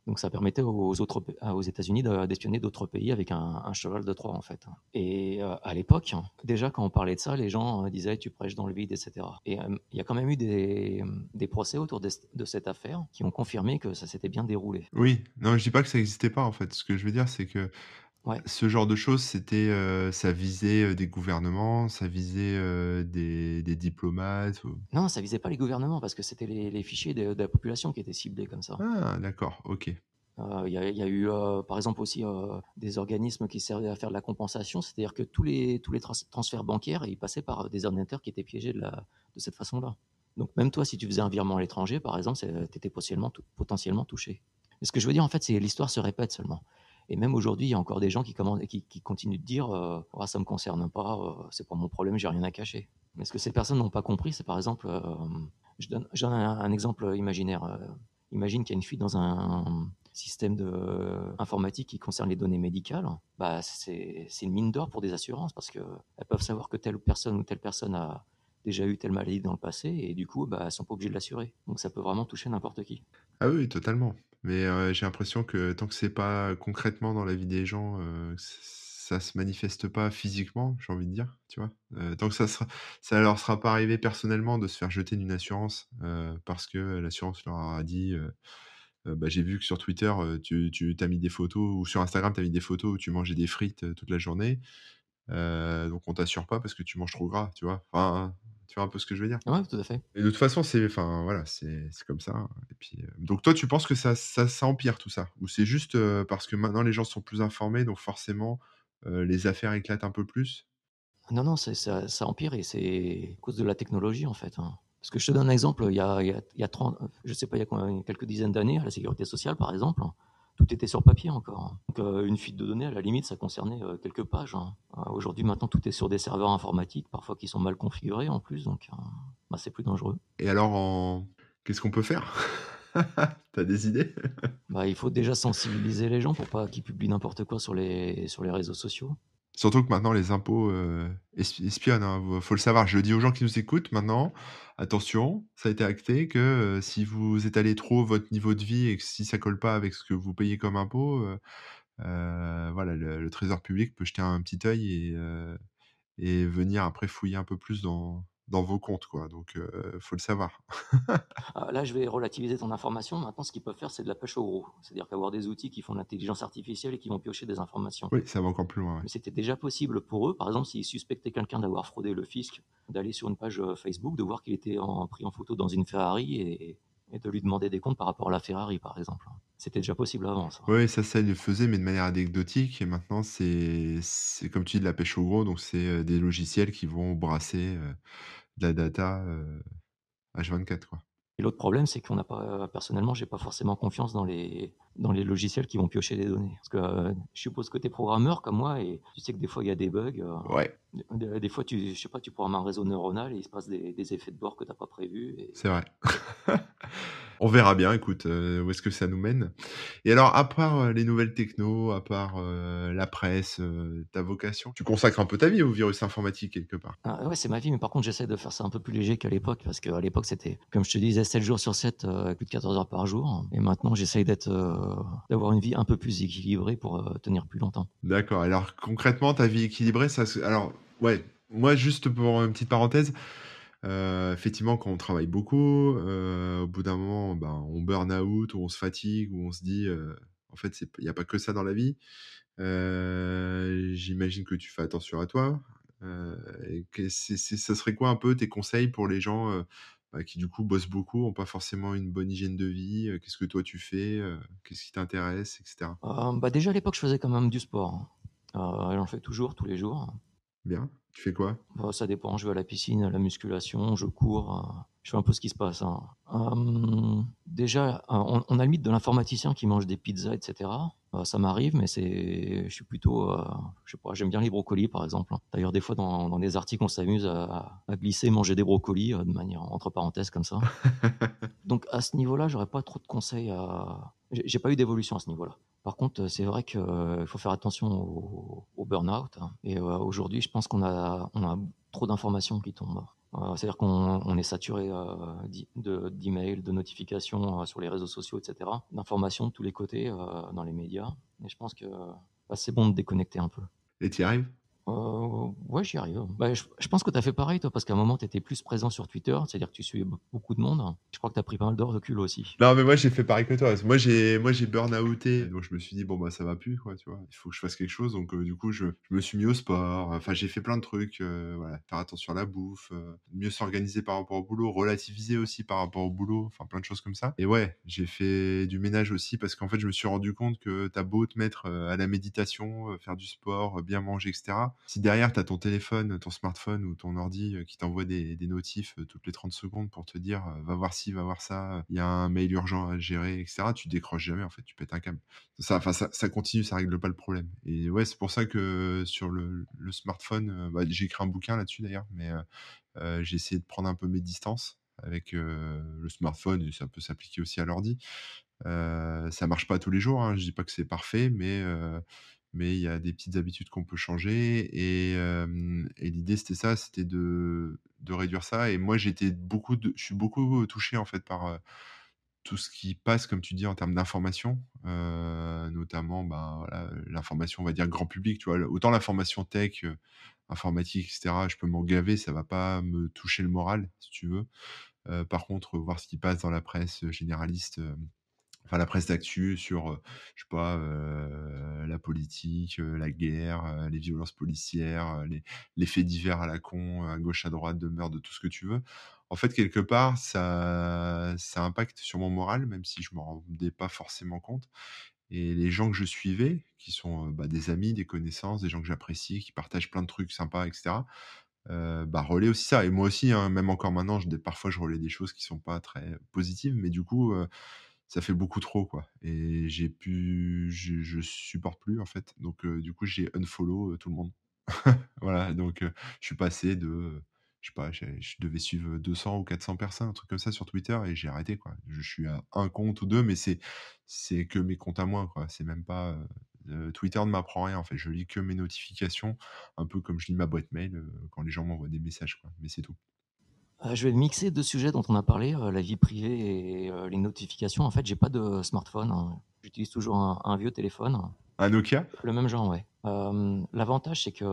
Donc ça permettait aux, États-Unis d'espionner d'autres pays avec un, cheval de Troie en fait. Et euh, à l'époque, déjà quand on parlait de ça, les gens euh, disaient tu prêches dans le vide, etc. Et euh, il y a quand même eu des, procès autour de, cette affaire qui ont confirmé que ça s'était bien déroulé. Oui, non, je dis pas que ça n'existait pas en fait. Ce que je veux dire, c'est que Ce genre de choses, c'était, ça visait des gouvernements, ça visait des, des, diplomates. Non, ça visait pas les gouvernements parce que c'était les, les, fichiers de, de, la population qui étaient ciblés comme ça. Ah, d'accord, ok. Il y, y, a eu, par exemple, aussi des organismes qui servaient à faire de la compensation, c'est-à-dire que tous les, tous les transferts bancaires, ils passaient par des ordinateurs qui étaient piégés de, la, de cette façon-là. Donc même toi, si tu faisais un virement à l'étranger, par exemple, tu étais potentiellement, potentiellement touché. Et ce que je veux dire, en fait, c'est que l'histoire se répète seulement. Et même aujourd'hui, il y a encore des gens qui, continuent de dire euh, ah, ça ne me concerne pas, euh, c'est pas mon problème, j'ai rien à cacher. Mais ce que ces personnes n'ont pas compris, c'est par exemple, euh, je donne, un, exemple imaginaire. imagine qu'il y a une fuite dans un système de, informatique qui concerne les données médicales. Bah, c'est une mine d'or pour des assurances parce qu'elles peuvent savoir que telle personne ou telle personne a déjà eu telle maladie dans le passé et du coup, bah, elles ne sont pas obligées de l'assurer. Donc ça peut vraiment toucher n'importe qui. Ah oui, totalement. Mais j'ai l'impression que tant que c'est pas concrètement dans la vie des gens, ça se manifeste pas physiquement, j'ai envie de dire, tu vois? tant que ça sera leur sera pas arrivé personnellement de se faire jeter d'une assurance, parce que l'assurance leur a dit, bah, j'ai vu que sur Twitter, tu as mis des photos ou sur Instagram, tu as mis des photos où tu mangeais des frites, toute la journée, donc on t'assure pas parce que tu manges trop gras, tu vois? Tu vois un peu ce que je veux dire Ouais, tout à fait. Et de toute façon, c'est enfin voilà, c'est comme ça. Hein. Et puis, euh, donc toi, tu penses que ça, ça, ça empire tout ça? Ou c'est juste euh, parce que maintenant les gens sont plus informés, donc forcément euh, les affaires éclatent un peu plus? Non, non, ça, ça, empire et c'est à cause de la technologie en fait. Hein. Parce que je te donne un exemple, il y a, il y a, 30, je sais pas, il y a quelques dizaines d'années, à la sécurité sociale par exemple, tout était sur papier encore. Donc, euh, une fuite de données, à la limite, ça concernait euh, quelques pages. Hein. Euh, aujourd'hui, maintenant, tout est sur des serveurs informatiques, parfois qui sont mal configurés en plus, donc bah, c'est plus dangereux. Et alors, qu'est-ce qu'on peut faire? T'as des idées? Bah, Il faut déjà sensibiliser les gens pour pas qu'ils publient n'importe quoi sur les, sur les réseaux sociaux. Surtout que maintenant, les impôts euh, espionnent. Il hein, faut le savoir. Je le dis aux gens qui nous écoutent maintenant. Attention, ça a été acté que euh, si vous étalez trop votre niveau de vie et que si ça colle pas avec ce que vous payez comme impôt, euh, voilà, le, Trésor public peut jeter un petit œil et, et venir après fouiller un peu plus dans, dans vos comptes, quoi. Donc, il euh, faut le savoir. Ah, là, je vais relativiser ton information. Maintenant, ce qu'ils peuvent faire, c'est de la pêche au gros. C'est-à-dire qu'avoir des outils qui font de l'intelligence artificielle et qui vont piocher des informations. Oui, ça va encore plus loin. C'était déjà possible pour eux, par exemple, s'ils suspectaient quelqu'un d'avoir fraudé le fisc, d'aller sur une page euh, Facebook, de voir qu'il était en, pris en photo dans une Ferrari et, et de lui demander des comptes par rapport à la Ferrari, par exemple. C'était déjà possible avant, ça. Oui, ça, ça, il le faisait, mais de manière anecdotique. Et maintenant, c'est, c'est comme tu dis, de la pêche au gros. Donc, c'est euh, des logiciels qui vont brasser de la data H24, quoi. Et l'autre problème, c'est qu'on n'a pas, personnellement, j'ai pas forcément confiance dans les, dans les logiciels qui vont piocher des données. Parce que je suppose que tu es programmeur comme moi et tu sais que des fois il y a des bugs. ouais. Des, fois, tu, je sais pas, tu programmes un réseau neuronal et il se passe des, des effets de bord que tu n'as pas prévus. Et... C'est vrai. On verra bien, écoute, euh, où est-ce que ça nous mène. Et alors, à part euh, les nouvelles techno, à part euh, la presse, ta vocation, tu consacres un peu ta vie au virus informatique quelque part. Ah, ouais, c'est ma vie, mais par contre, j'essaie de faire ça un peu plus léger qu'à l'époque, parce qu'à l'époque, c'était, comme je te disais, 7 jours sur 7, plus de 14 heures par jour. Et maintenant, j'essaie d'être, d'avoir une vie un peu plus équilibrée pour tenir plus longtemps. D'accord. Alors, concrètement, ta vie équilibrée, ça, alors, ouais, moi, juste pour une petite parenthèse, euh, effectivement, quand on travaille beaucoup, euh, au bout d'un moment, ben, on burn out, ou on se fatigue, ou on se dit, euh, en fait, il n'y a pas que ça dans la vie. J'imagine que tu fais attention à toi. et que ça serait quoi un peu tes conseils pour les gens qui, du coup, bossent beaucoup, n'ont pas forcément une bonne hygiène de vie Qu'est-ce que toi tu fais Qu'est-ce qui t'intéresse, etc. bah déjà, à l'époque, je faisais quand même du sport. Hein. J'en fais toujours, tous les jours. Bien. Tu fais quoi? Bah, Ça dépend. Je vais à la piscine, à la musculation, je cours. Euh, je fais un peu ce qui se passe. Hein. Déjà, on, a le mythe de l'informaticien qui mange des pizzas, etc. Euh, ça m'arrive, mais c'est, je suis plutôt, euh, je sais pas, j'aime bien les brocolis par exemple. D'ailleurs, des fois dans, dans des articles, on s'amuse à, glisser, manger des brocolis de manière entre parenthèses comme ça. Donc à ce niveau-là, j'aurais pas trop de conseils à. J'ai pas eu d'évolution à ce niveau-là. Par contre, c'est vrai qu'il faut faire attention au, burn-out. Hein. Et aujourd'hui, je pense qu'on a, on a trop d'informations qui tombent. Euh, c'est-à-dire qu'on est saturé euh, d'emails, de, notifications euh, sur les réseaux sociaux, etc., d'informations de tous les côtés dans les médias. Et je pense que bah, c'est bon de déconnecter un peu. Et tu y arrives? Euh, ouais, j'y arrive. Bah, je, pense que tu as fait pareil, toi, parce qu'à un moment, tu étais plus présent sur Twitter, c'est-à-dire que tu suivais beaucoup de monde. Je crois que tu as pris pas mal de recul aussi. Non, mais moi, j'ai fait pareil que toi. Moi, j'ai, moi, j'ai burn-outé. Donc, je me suis dit, bon, bah, ça va plus, quoi, tu vois. Il faut que je fasse quelque chose. Donc, euh, du coup, je, je, me suis mis au sport. Enfin, j'ai fait plein de trucs. Euh, faire attention à la bouffe, mieux s'organiser par rapport au boulot, relativiser aussi par rapport au boulot. Enfin, plein de choses comme ça. Et ouais, j'ai fait du ménage aussi parce qu'en fait, je me suis rendu compte que t'as beau te mettre à la méditation, faire du sport, bien manger, etc. Si derrière, t'as ton téléphone, ton smartphone ou ton ordi qui t'envoie des, notifs toutes les 30 secondes pour te dire va voir ci, va voir ça, il y a un mail urgent à gérer, etc. Tu décroches jamais, en fait, tu pètes un câble. Ça, ça, ça, continue, ça règle pas le problème. Et ouais, c'est pour ça que sur le, le smartphone, bah, j'ai écrit un bouquin là-dessus d'ailleurs, mais j'ai essayé de prendre un peu mes distances avec le smartphone et ça peut s'appliquer aussi à l'ordi. Euh, ça marche pas tous les jours, hein, je dis pas que c'est parfait, mais mais il y a des petites habitudes qu'on peut changer. Et, l'idée, c'était ça, c'était de, de, réduire ça. Et moi, j'étais beaucoup, je suis beaucoup touché en fait par tout ce qui passe, comme tu dis, en termes d'information, notamment ben, l'information, on va dire grand public. Tu vois, autant l'information tech, informatique, etc. Je peux m'en gaver, ça va pas me toucher le moral, si tu veux. par contre, voir ce qui passe dans la presse généraliste enfin la presse d'actu sur, je sais pas, la politique, la guerre, les violences policières, les, faits divers à la con, à gauche, à droite, de meurtre, de tout ce que tu veux. En fait, quelque part, ça, ça impacte sur mon moral, même si je m'en rendais pas forcément compte. Et les gens que je suivais, qui sont bah, des amis, des connaissances, des gens que j'apprécie, qui partagent plein de trucs sympas, etc., euh, bah, aussi ça. Et moi aussi, hein, même encore maintenant, parfois, je relais des choses qui sont pas très positives, mais du coup, ça fait beaucoup trop quoi et j'ai pu je, supporte plus en fait donc du coup j'ai unfollow tout le monde. Voilà donc je suis passé de je sais pas je, devais suivre 200 ou 400 personnes un truc comme ça sur Twitter et j'ai arrêté quoi. Je, suis à un compte ou deux mais c'est c'est que mes comptes à moi quoi. C'est même pas Twitter ne m'apprend rien en fait. Je lis que mes notifications un peu comme je lis ma boîte mail quand les gens m'envoient des messages quoi mais c'est tout je vais mixer deux sujets dont on a parlé, euh, la vie privée et euh, les notifications. En fait, j'ai pas de smartphone. Hein. J'utilise toujours un, vieux téléphone. Un Nokia? Le même genre, ouais. Euh, l'avantage, c'est que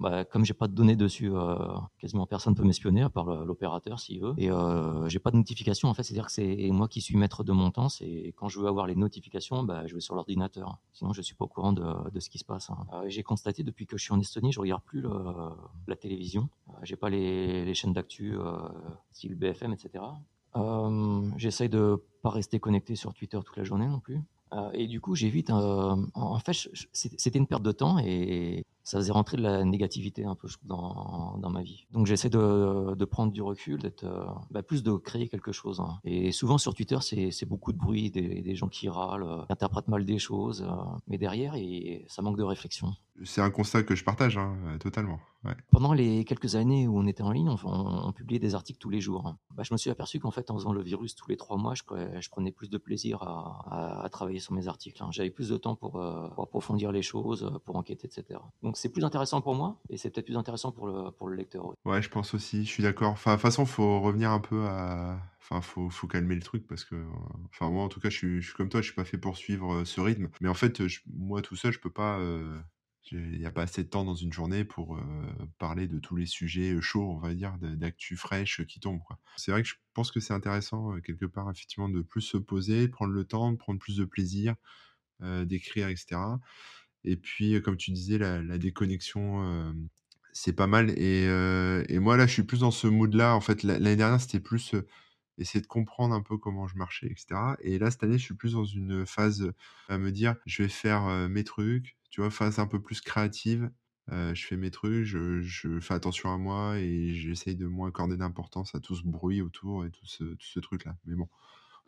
bah, comme j'ai pas de données dessus, euh, quasiment personne peut m'espionner à part l'opérateur s'il veut. Et euh, j'ai pas de notification. En fait, c'est-à-dire que c'est moi qui suis maître de mon temps. C'est quand je veux avoir les notifications, bah, je vais sur l'ordinateur. Sinon, je suis pas au courant de, ce qui se passe. Hein. j'ai constaté depuis que je suis en Estonie, je regarde plus la télévision. j'ai pas les, les chaînes d'actu, style BFM, etc. J'essaye de pas rester connecté sur Twitter toute la journée non plus. Euh, et du coup, j'évite. Euh, en fait, c'était une perte de temps et ça faisait rentrer de la négativité un peu dans, dans ma vie. Donc j'essaie de, de, prendre du recul, d'être euh, bah, plus de créer quelque chose. Hein. Et souvent sur Twitter, c'est beaucoup de bruit, des, des, gens qui râlent, qui interprètent mal des choses, mais derrière, et ça manque de réflexion. C'est un constat que je partage hein, totalement. Pendant les quelques années où on était en ligne, on, on, publiait des articles tous les jours. Hein. Bah, je me suis aperçu qu'en fait, en faisant le virus tous les trois mois, je, je prenais plus de plaisir à, à, travailler sur mes articles. Hein. J'avais plus de temps pour, pour, approfondir les choses, pour enquêter, etc. Donc c'est plus intéressant pour moi et c'est peut-être plus intéressant pour le, pour le lecteur. Ouais, je pense aussi, je suis d'accord. Enfin, de toute façon, faut revenir un peu à. Enfin, faut, faut calmer le truc parce que. Enfin, moi, en tout cas, je suis, je suis comme toi, je suis pas fait pour suivre ce rythme. Mais en fait, moi tout seul, je peux pas. Il n'y a pas assez de temps dans une journée pour parler de tous les sujets chauds, on va dire, d'actu fraîche qui tombent. C'est vrai que je pense que c'est intéressant, quelque part, effectivement, de plus se poser, prendre le temps, de prendre plus de plaisir, d'écrire, etc. Et puis, comme tu disais, la, déconnexion, c'est pas mal. Et, moi, là, je suis plus dans ce mood-là. En fait, l'année dernière, c'était plus essayer de comprendre un peu comment je marchais, etc. Et là, cette année, je suis plus dans une phase à me dire, je vais faire mes trucs, tu vois, phase un peu plus créative. je fais mes trucs, je, fais attention à moi et j'essaye de moins accorder d'importance à tout ce bruit autour et tout ce truc-là. Mais bon,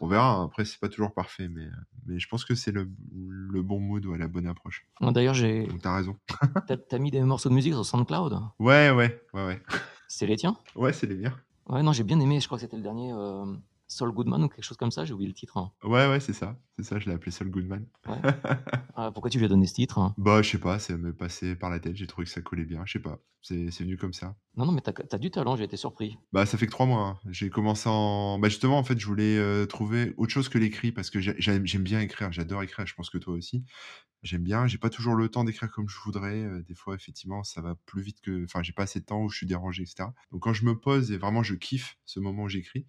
on verra. Hein. Après, c'est pas toujours parfait, mais, mais je pense que c'est le, le, bon mood ou la bonne approche. D'ailleurs, j'ai. T'as raison. T'as mis des morceaux de musique sur SoundCloud? Ouais, ouais, ouais, ouais. C'est les tiens? Ouais, c'est les miens. Ouais, non, j'ai bien aimé. Je crois que c'était le dernier. Saul Goodman ou quelque chose comme ça, j'ai oublié le titre. Hein. Ouais, ouais, c'est ça. C'est ça, je l'ai appelé Saul Goodman. Ah, pourquoi tu lui as donné ce titre hein? Bah, je sais pas, ça me passé par la tête, j'ai trouvé que ça collait bien, je sais pas. C'est venu comme ça. Non, non, mais t'as as du talent, j'ai été surpris. Bah, ça fait que trois mois. Hein. J'ai commencé en. Bah, justement, en fait, je voulais euh, trouver autre chose que l'écrit parce que j'aime bien écrire, j'adore écrire, je pense que toi aussi. J'aime bien, j'ai pas toujours le temps d'écrire comme je voudrais. Euh, des fois, effectivement, ça va plus vite que. Enfin, j'ai pas assez de temps où je suis dérangé, etc. Donc, quand je me pose et vraiment je kiffe ce moment où j'écris,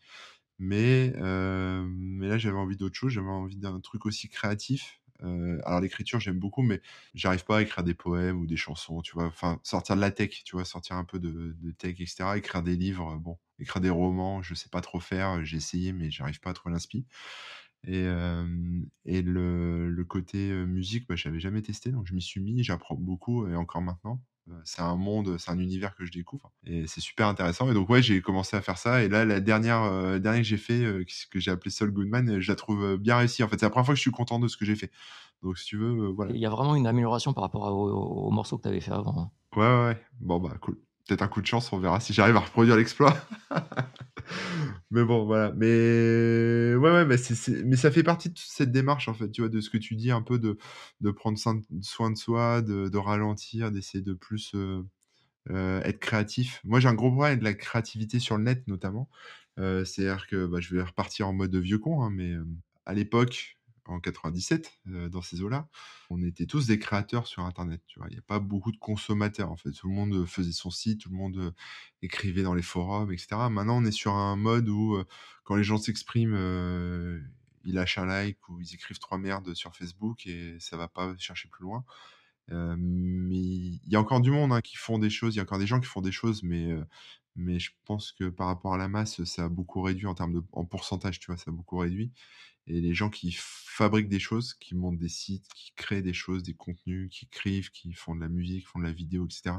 mais, euh, mais là, j'avais envie d'autre chose, j'avais envie d'un truc aussi créatif. Euh, alors l'écriture, j'aime beaucoup, mais j'arrive pas à écrire des poèmes ou des chansons, tu vois. Enfin, sortir de la tech, tu vois, sortir un peu de, de tech, etc. Écrire des livres, bon, écrire des romans, je sais pas trop faire. J'ai essayé, mais j'arrive pas à trouver l'inspi. Et, euh, le côté musique, bah, j'avais jamais testé, donc je m'y suis mis, j'apprends beaucoup, et encore maintenant. Euh, c'est un monde, c'est un univers que je découvre et c'est super intéressant. Et donc ouais, j'ai commencé à faire ça. Et là, la dernière, euh, dernière que j'ai fait, euh, que j'ai appelé Soul Goodman, je la trouve bien réussie. En fait, c'est la première fois que je suis content de ce que j'ai fait. Donc si tu veux, voilà. Il y a vraiment une amélioration par rapport au, morceau que tu avais fait avant. Hein. Ouais, ouais, ouais. Bon bah cool. Peut-être un coup de chance, on verra si j'arrive à reproduire l'exploit. mais bon, voilà. Mais ouais, ouais, mais, mais ça fait partie de cette démarche, en fait, tu vois, de ce que tu dis, un peu de, de prendre soin de soi, de, ralentir, d'essayer de plus euh, euh, être créatif. Moi, j'ai un gros problème avec la créativité sur le net, notamment. Euh, c'est-à-dire que bah, je vais repartir en mode vieux con, hein, mais à l'époque, en 97, dans ces eaux-là, on était tous des créateurs sur Internet. Tu vois, il n'y a pas beaucoup de consommateurs en fait. Tout le monde faisait son site, tout le monde écrivait dans les forums, etc. Maintenant, on est sur un mode où quand les gens s'expriment, ils lâchent un like ou ils écrivent trois merdes sur Facebook et ça va pas chercher plus loin. mais il y a encore du monde hein, qui font des choses, il y a encore des gens qui font des choses, mais mais je pense que par rapport à la masse, ça a beaucoup réduit en termes de en pourcentage, tu vois, ça a beaucoup réduit. Et les gens qui fabriquent des choses, qui montent des sites, qui créent des choses, des contenus, qui écrivent, qui font de la musique, font de la vidéo, etc.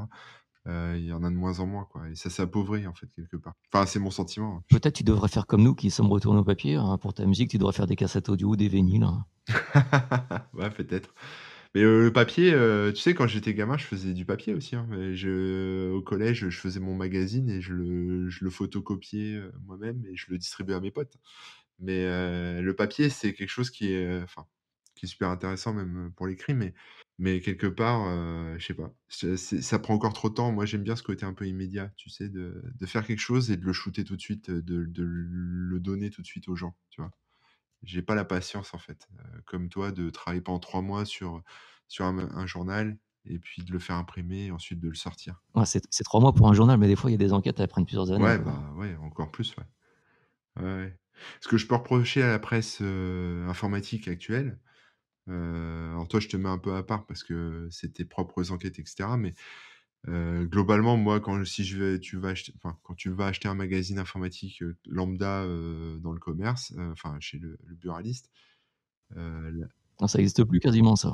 Euh, il y en a de moins en moins, quoi. Et ça s'appauvrit, en fait, quelque part. Enfin, c'est mon sentiment. Hein. Peut-être tu devrais faire comme nous, qui sommes retournés au papier. Hein. Pour ta musique, tu devrais faire des cassettes audio, des vinyles. Hein. ouais, peut-être. Mais euh, le papier, euh, tu sais, quand j'étais gamin, je faisais du papier aussi. Je, au collège, je faisais mon magazine et je le, je le photocopiais moi-même et je le distribuais à mes potes. Mais le papier, c'est quelque chose qui est, enfin, qui est super intéressant même pour l'écrit, mais, mais quelque part, je sais pas, ça prend encore trop de temps. Moi, j'aime bien ce côté un peu immédiat, tu sais, de, de faire quelque chose et de le shooter tout de suite, de, de le donner tout de suite aux gens, tu vois. J'ai pas la patience, en fait, comme toi, de travailler pendant trois mois sur, sur un, journal et puis de le faire imprimer et ensuite de le sortir. c'est trois mois pour un journal, mais des fois, il y a des enquêtes, elles prennent plusieurs années. Ouais, bah, ouais, encore plus, ouais. ouais. Ce que je peux reprocher à la presse informatique actuelle, alors toi, je te mets un peu à part parce que c'est tes propres enquêtes, etc. Mais globalement, moi, quand si tu vas acheter, quand tu vas acheter un magazine informatique lambda dans le commerce, enfin chez le, le buraliste, ça n'existe plus quasiment ça.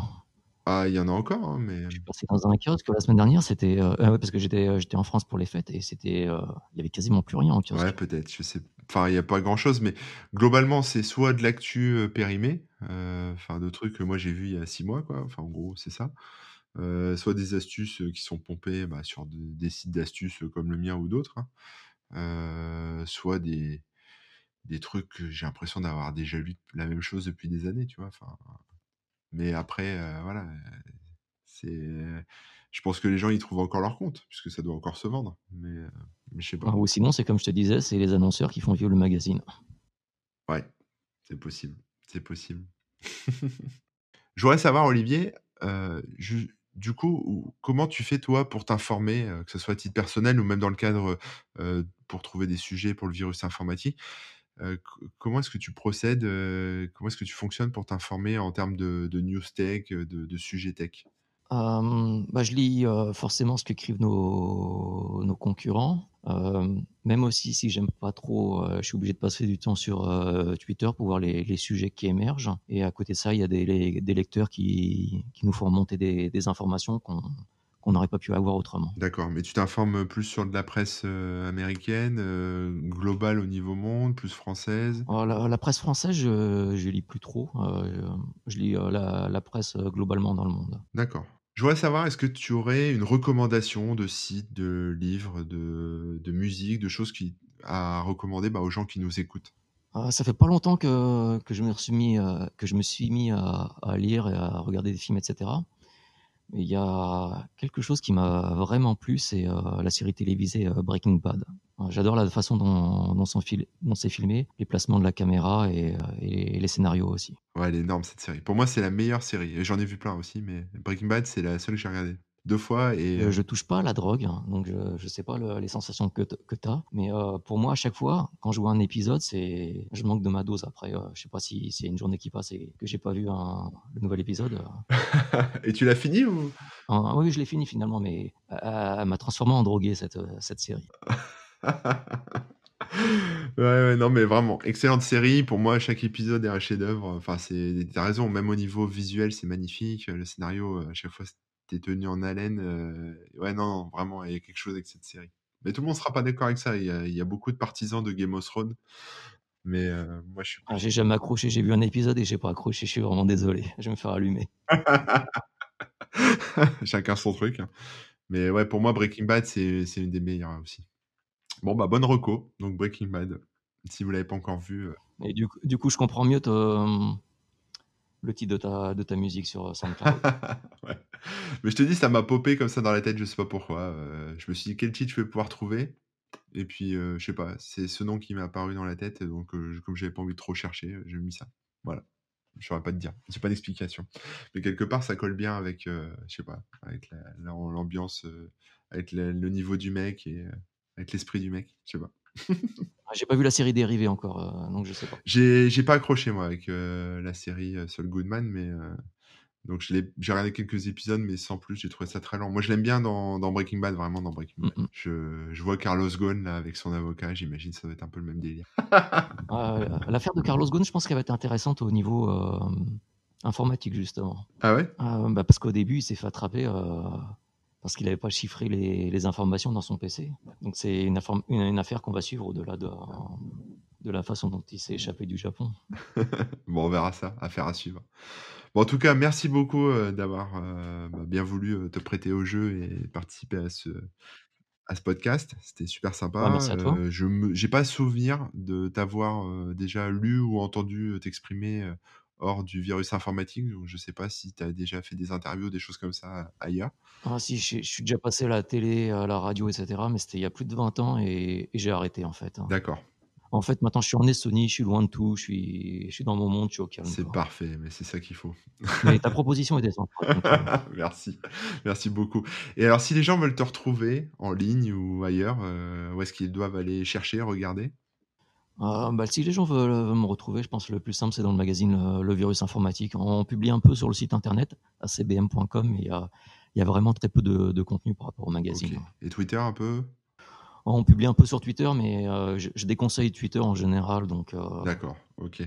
Ah, il y en a encore, hein, mais. Je suis passé dans un kiosque la semaine dernière, c'était. Euh, ah parce que j'étais, euh, j'étais en France pour les fêtes et c'était. Euh, il y avait quasiment plus rien en kiosque. Ouais, peut-être, je sais. Enfin, il n'y a pas grand-chose, mais globalement, c'est soit de l'actu périmé, enfin, de trucs que moi j'ai vu il y a six mois, quoi. Enfin, en gros, c'est ça. soit des astuces qui sont pompées bah, sur des sites d'astuces comme le mien ou d'autres. Hein. soit des, des trucs que j'ai l'impression d'avoir déjà lu la même chose depuis des années, tu vois. Enfin, mais après, voilà, c'est. Je pense que les gens y trouvent encore leur compte, puisque ça doit encore se vendre. Mais, mais je sais pas. ou sinon, c'est comme je te disais, c'est les annonceurs qui font vivre le magazine. Ouais, c'est possible. C'est possible. je voudrais savoir, Olivier, du coup, comment tu fais toi pour t'informer, que ce soit à titre personnel ou même dans le cadre pour trouver des sujets pour le virus informatique comment est-ce que tu procèdes Comment est-ce que tu fonctionnes pour t'informer en termes de, news tech, de, sujets tech? Bah, je lis forcément ce qu'écrivent nos, nos concurrents. même aussi si j'aime pas trop, je suis obligé de passer du temps sur Twitter pour voir les, sujets qui émergent. Et à côté de ça, il y a des, lecteurs qui, nous font remonter des, informations qu'on qu'on n'aurait pas pu avoir autrement. D'accord, mais tu t'informes plus sur de la presse euh, américaine, euh, globale au niveau monde, plus française? Alors, la, la presse française, je, je lis plus trop. euh, je lis la, la presse globalement dans le monde. D'accord. Je voudrais savoir, est-ce que tu aurais une recommandation de site, de livre, de, de musique, de choses qui, à recommander bah, aux gens qui nous écoutent? Ah, ça fait pas longtemps que, que je me suis mis, que je me suis mis à, à lire et à regarder des films, etc. Il y a quelque chose qui m'a vraiment plu, c'est euh, la série télévisée euh, Breaking Bad. Euh, J'adore la façon dont, dont, c'est filmé, les placements de la caméra et, et les scénarios aussi. Ouais, elle est énorme cette série. Pour moi, c'est la meilleure série. J'en ai vu plein aussi, mais Breaking Bad, c'est la seule que j'ai regardée. Deux fois et... Euh, je touche pas à la drogue, hein, donc je, je sais pas le- les sensations que, que tu as. Mais euh, pour moi, à chaque fois, quand je vois un épisode, c'est je manque de ma dose. Après, euh, je sais pas si a une journée qui passe et que j'ai pas vu un, le nouvel épisode. euh. et tu l'as fini ou? Ah, oui, je l'ai fini finalement, mais euh, elle m'a transformé en drogué cette, euh, cette série. Ouais, ouais, non, mais vraiment, excellente série. Pour moi, chaque épisode est un chef-d'œuvre. Enfin, c'est, t'as raison, même au niveau visuel, c'est magnifique. Le scénario, à chaque fois, t'es tenu en haleine. euh, Ouais, non, non, vraiment, il y a quelque chose avec cette série. Mais tout le monde sera pas d'accord avec ça. Il y a, il y a beaucoup de partisans de Game of Thrones. Mais euh, moi, je suis. Ah, j'ai jamais accroché, j'ai vu un épisode et j'ai pas accroché, je suis vraiment désolé, je vais me faire allumer. Chacun son truc. hein. Mais ouais, pour moi, Breaking Bad, c'est c'est une des meilleures aussi. Bon, bah, bonne reco. Donc, Breaking Bad. Si vous l'avez pas encore vu. euh, Et du, coup- du coup, je comprends mieux le titre de ta, de ta musique sur SoundCloud. ouais. Mais je te dis, ça m'a popé comme ça dans la tête, je sais pas pourquoi. Euh, je me suis dit, quel titre je vais pouvoir trouver? Et puis, euh, je sais pas, c'est ce nom qui m'est apparu dans la tête. Donc, euh, je- comme j'avais pas envie de trop chercher, euh, j'ai mis ça. Voilà. Je saurais pas te dire. J'ai pas d'explication. Mais quelque part, ça colle bien avec, euh, je sais pas, avec la- la- l'ambiance, euh, avec la- le niveau du mec et euh, avec l'esprit du mec. Je sais pas. Ah, j'ai pas vu la série dérivée encore, euh, donc je sais pas. J'ai pas accroché, moi, avec euh, la série euh, Saul Goodman, mais. euh, donc, j'ai regardé quelques épisodes, mais sans plus, j'ai trouvé ça très lent. Moi, je l'aime bien dans, dans Breaking Bad, vraiment dans Breaking Bad. Mm. Je, je vois Carlos Ghosn, là, avec son avocat, j'imagine ça doit être un peu le même délire. L'affaire de Carlos Ghosn, je pense qu'elle va être intéressante au niveau informatique, justement. Ah ouais? Bah, parce qu'au début, il s'est fait attraper parce qu'il n'avait pas chiffré les, les informations dans son PC. Donc c'est une, inform- une, une affaire qu'on va suivre au-delà de, de la façon dont il s'est échappé du Japon. Bon, on verra ça, affaire à suivre. Bon, en tout cas, merci beaucoup euh, d'avoir euh, bah, bien voulu euh, te prêter au jeu et participer à ce, à ce podcast. C'était super sympa. Ouais, merci à toi. Euh, je n'ai pas souvenir de t'avoir euh, déjà lu ou entendu t'exprimer hors du virus informatique. Donc, je ne sais pas si tu as déjà fait des interviews, des choses comme ça ailleurs. Ah si, je, je suis déjà passé à la télé, à la radio, etc. Mais c'était il y a plus de 20 ans et, et j'ai arrêté en fait. hein. D'accord, En fait, maintenant, je suis en Estonie, je suis loin de tout, je suis, je suis dans mon monde, je suis au calme. c'est parfait, mais c'est ça qu'il faut. Mais ta proposition était sympa. donc, euh, Merci, merci beaucoup. Et alors, si les gens veulent te retrouver en ligne ou ailleurs, euh, où est-ce qu'ils doivent aller chercher, regarder? Euh, bah, si les gens veulent, veulent me retrouver, je pense que le plus simple, c'est dans le magazine euh, Le Virus Informatique. On publie un peu sur le site internet, acbm.com, mais il y a, il y a vraiment très peu de, de contenu par rapport au magazine. Et Twitter un peu? On publie un peu sur Twitter, mais euh, je, je déconseille Twitter en général. Donc, euh, D'accord, ok.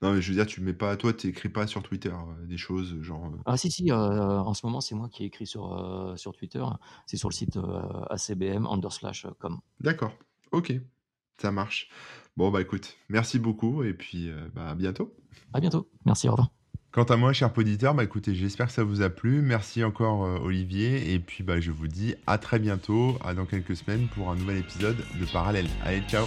Non, mais je veux dire, tu mets pas, toi, tu n'écris pas sur Twitter euh, des choses genre. euh, Ah si, si, euh, en ce moment, c'est moi qui ai écrit sur, euh, sur Twitter. C'est sur le site euh, acbm underslash com. D'accord, ok, ça marche. Bon, bah écoute, merci beaucoup et puis euh, bah, à bientôt. À bientôt. Merci, au revoir. Quant à moi, cher auditeur, bah écoutez, j'espère que ça vous a plu. Merci encore euh, Olivier et puis bah je vous dis à très bientôt, à dans quelques semaines pour un nouvel épisode de Parallèle. Allez, ciao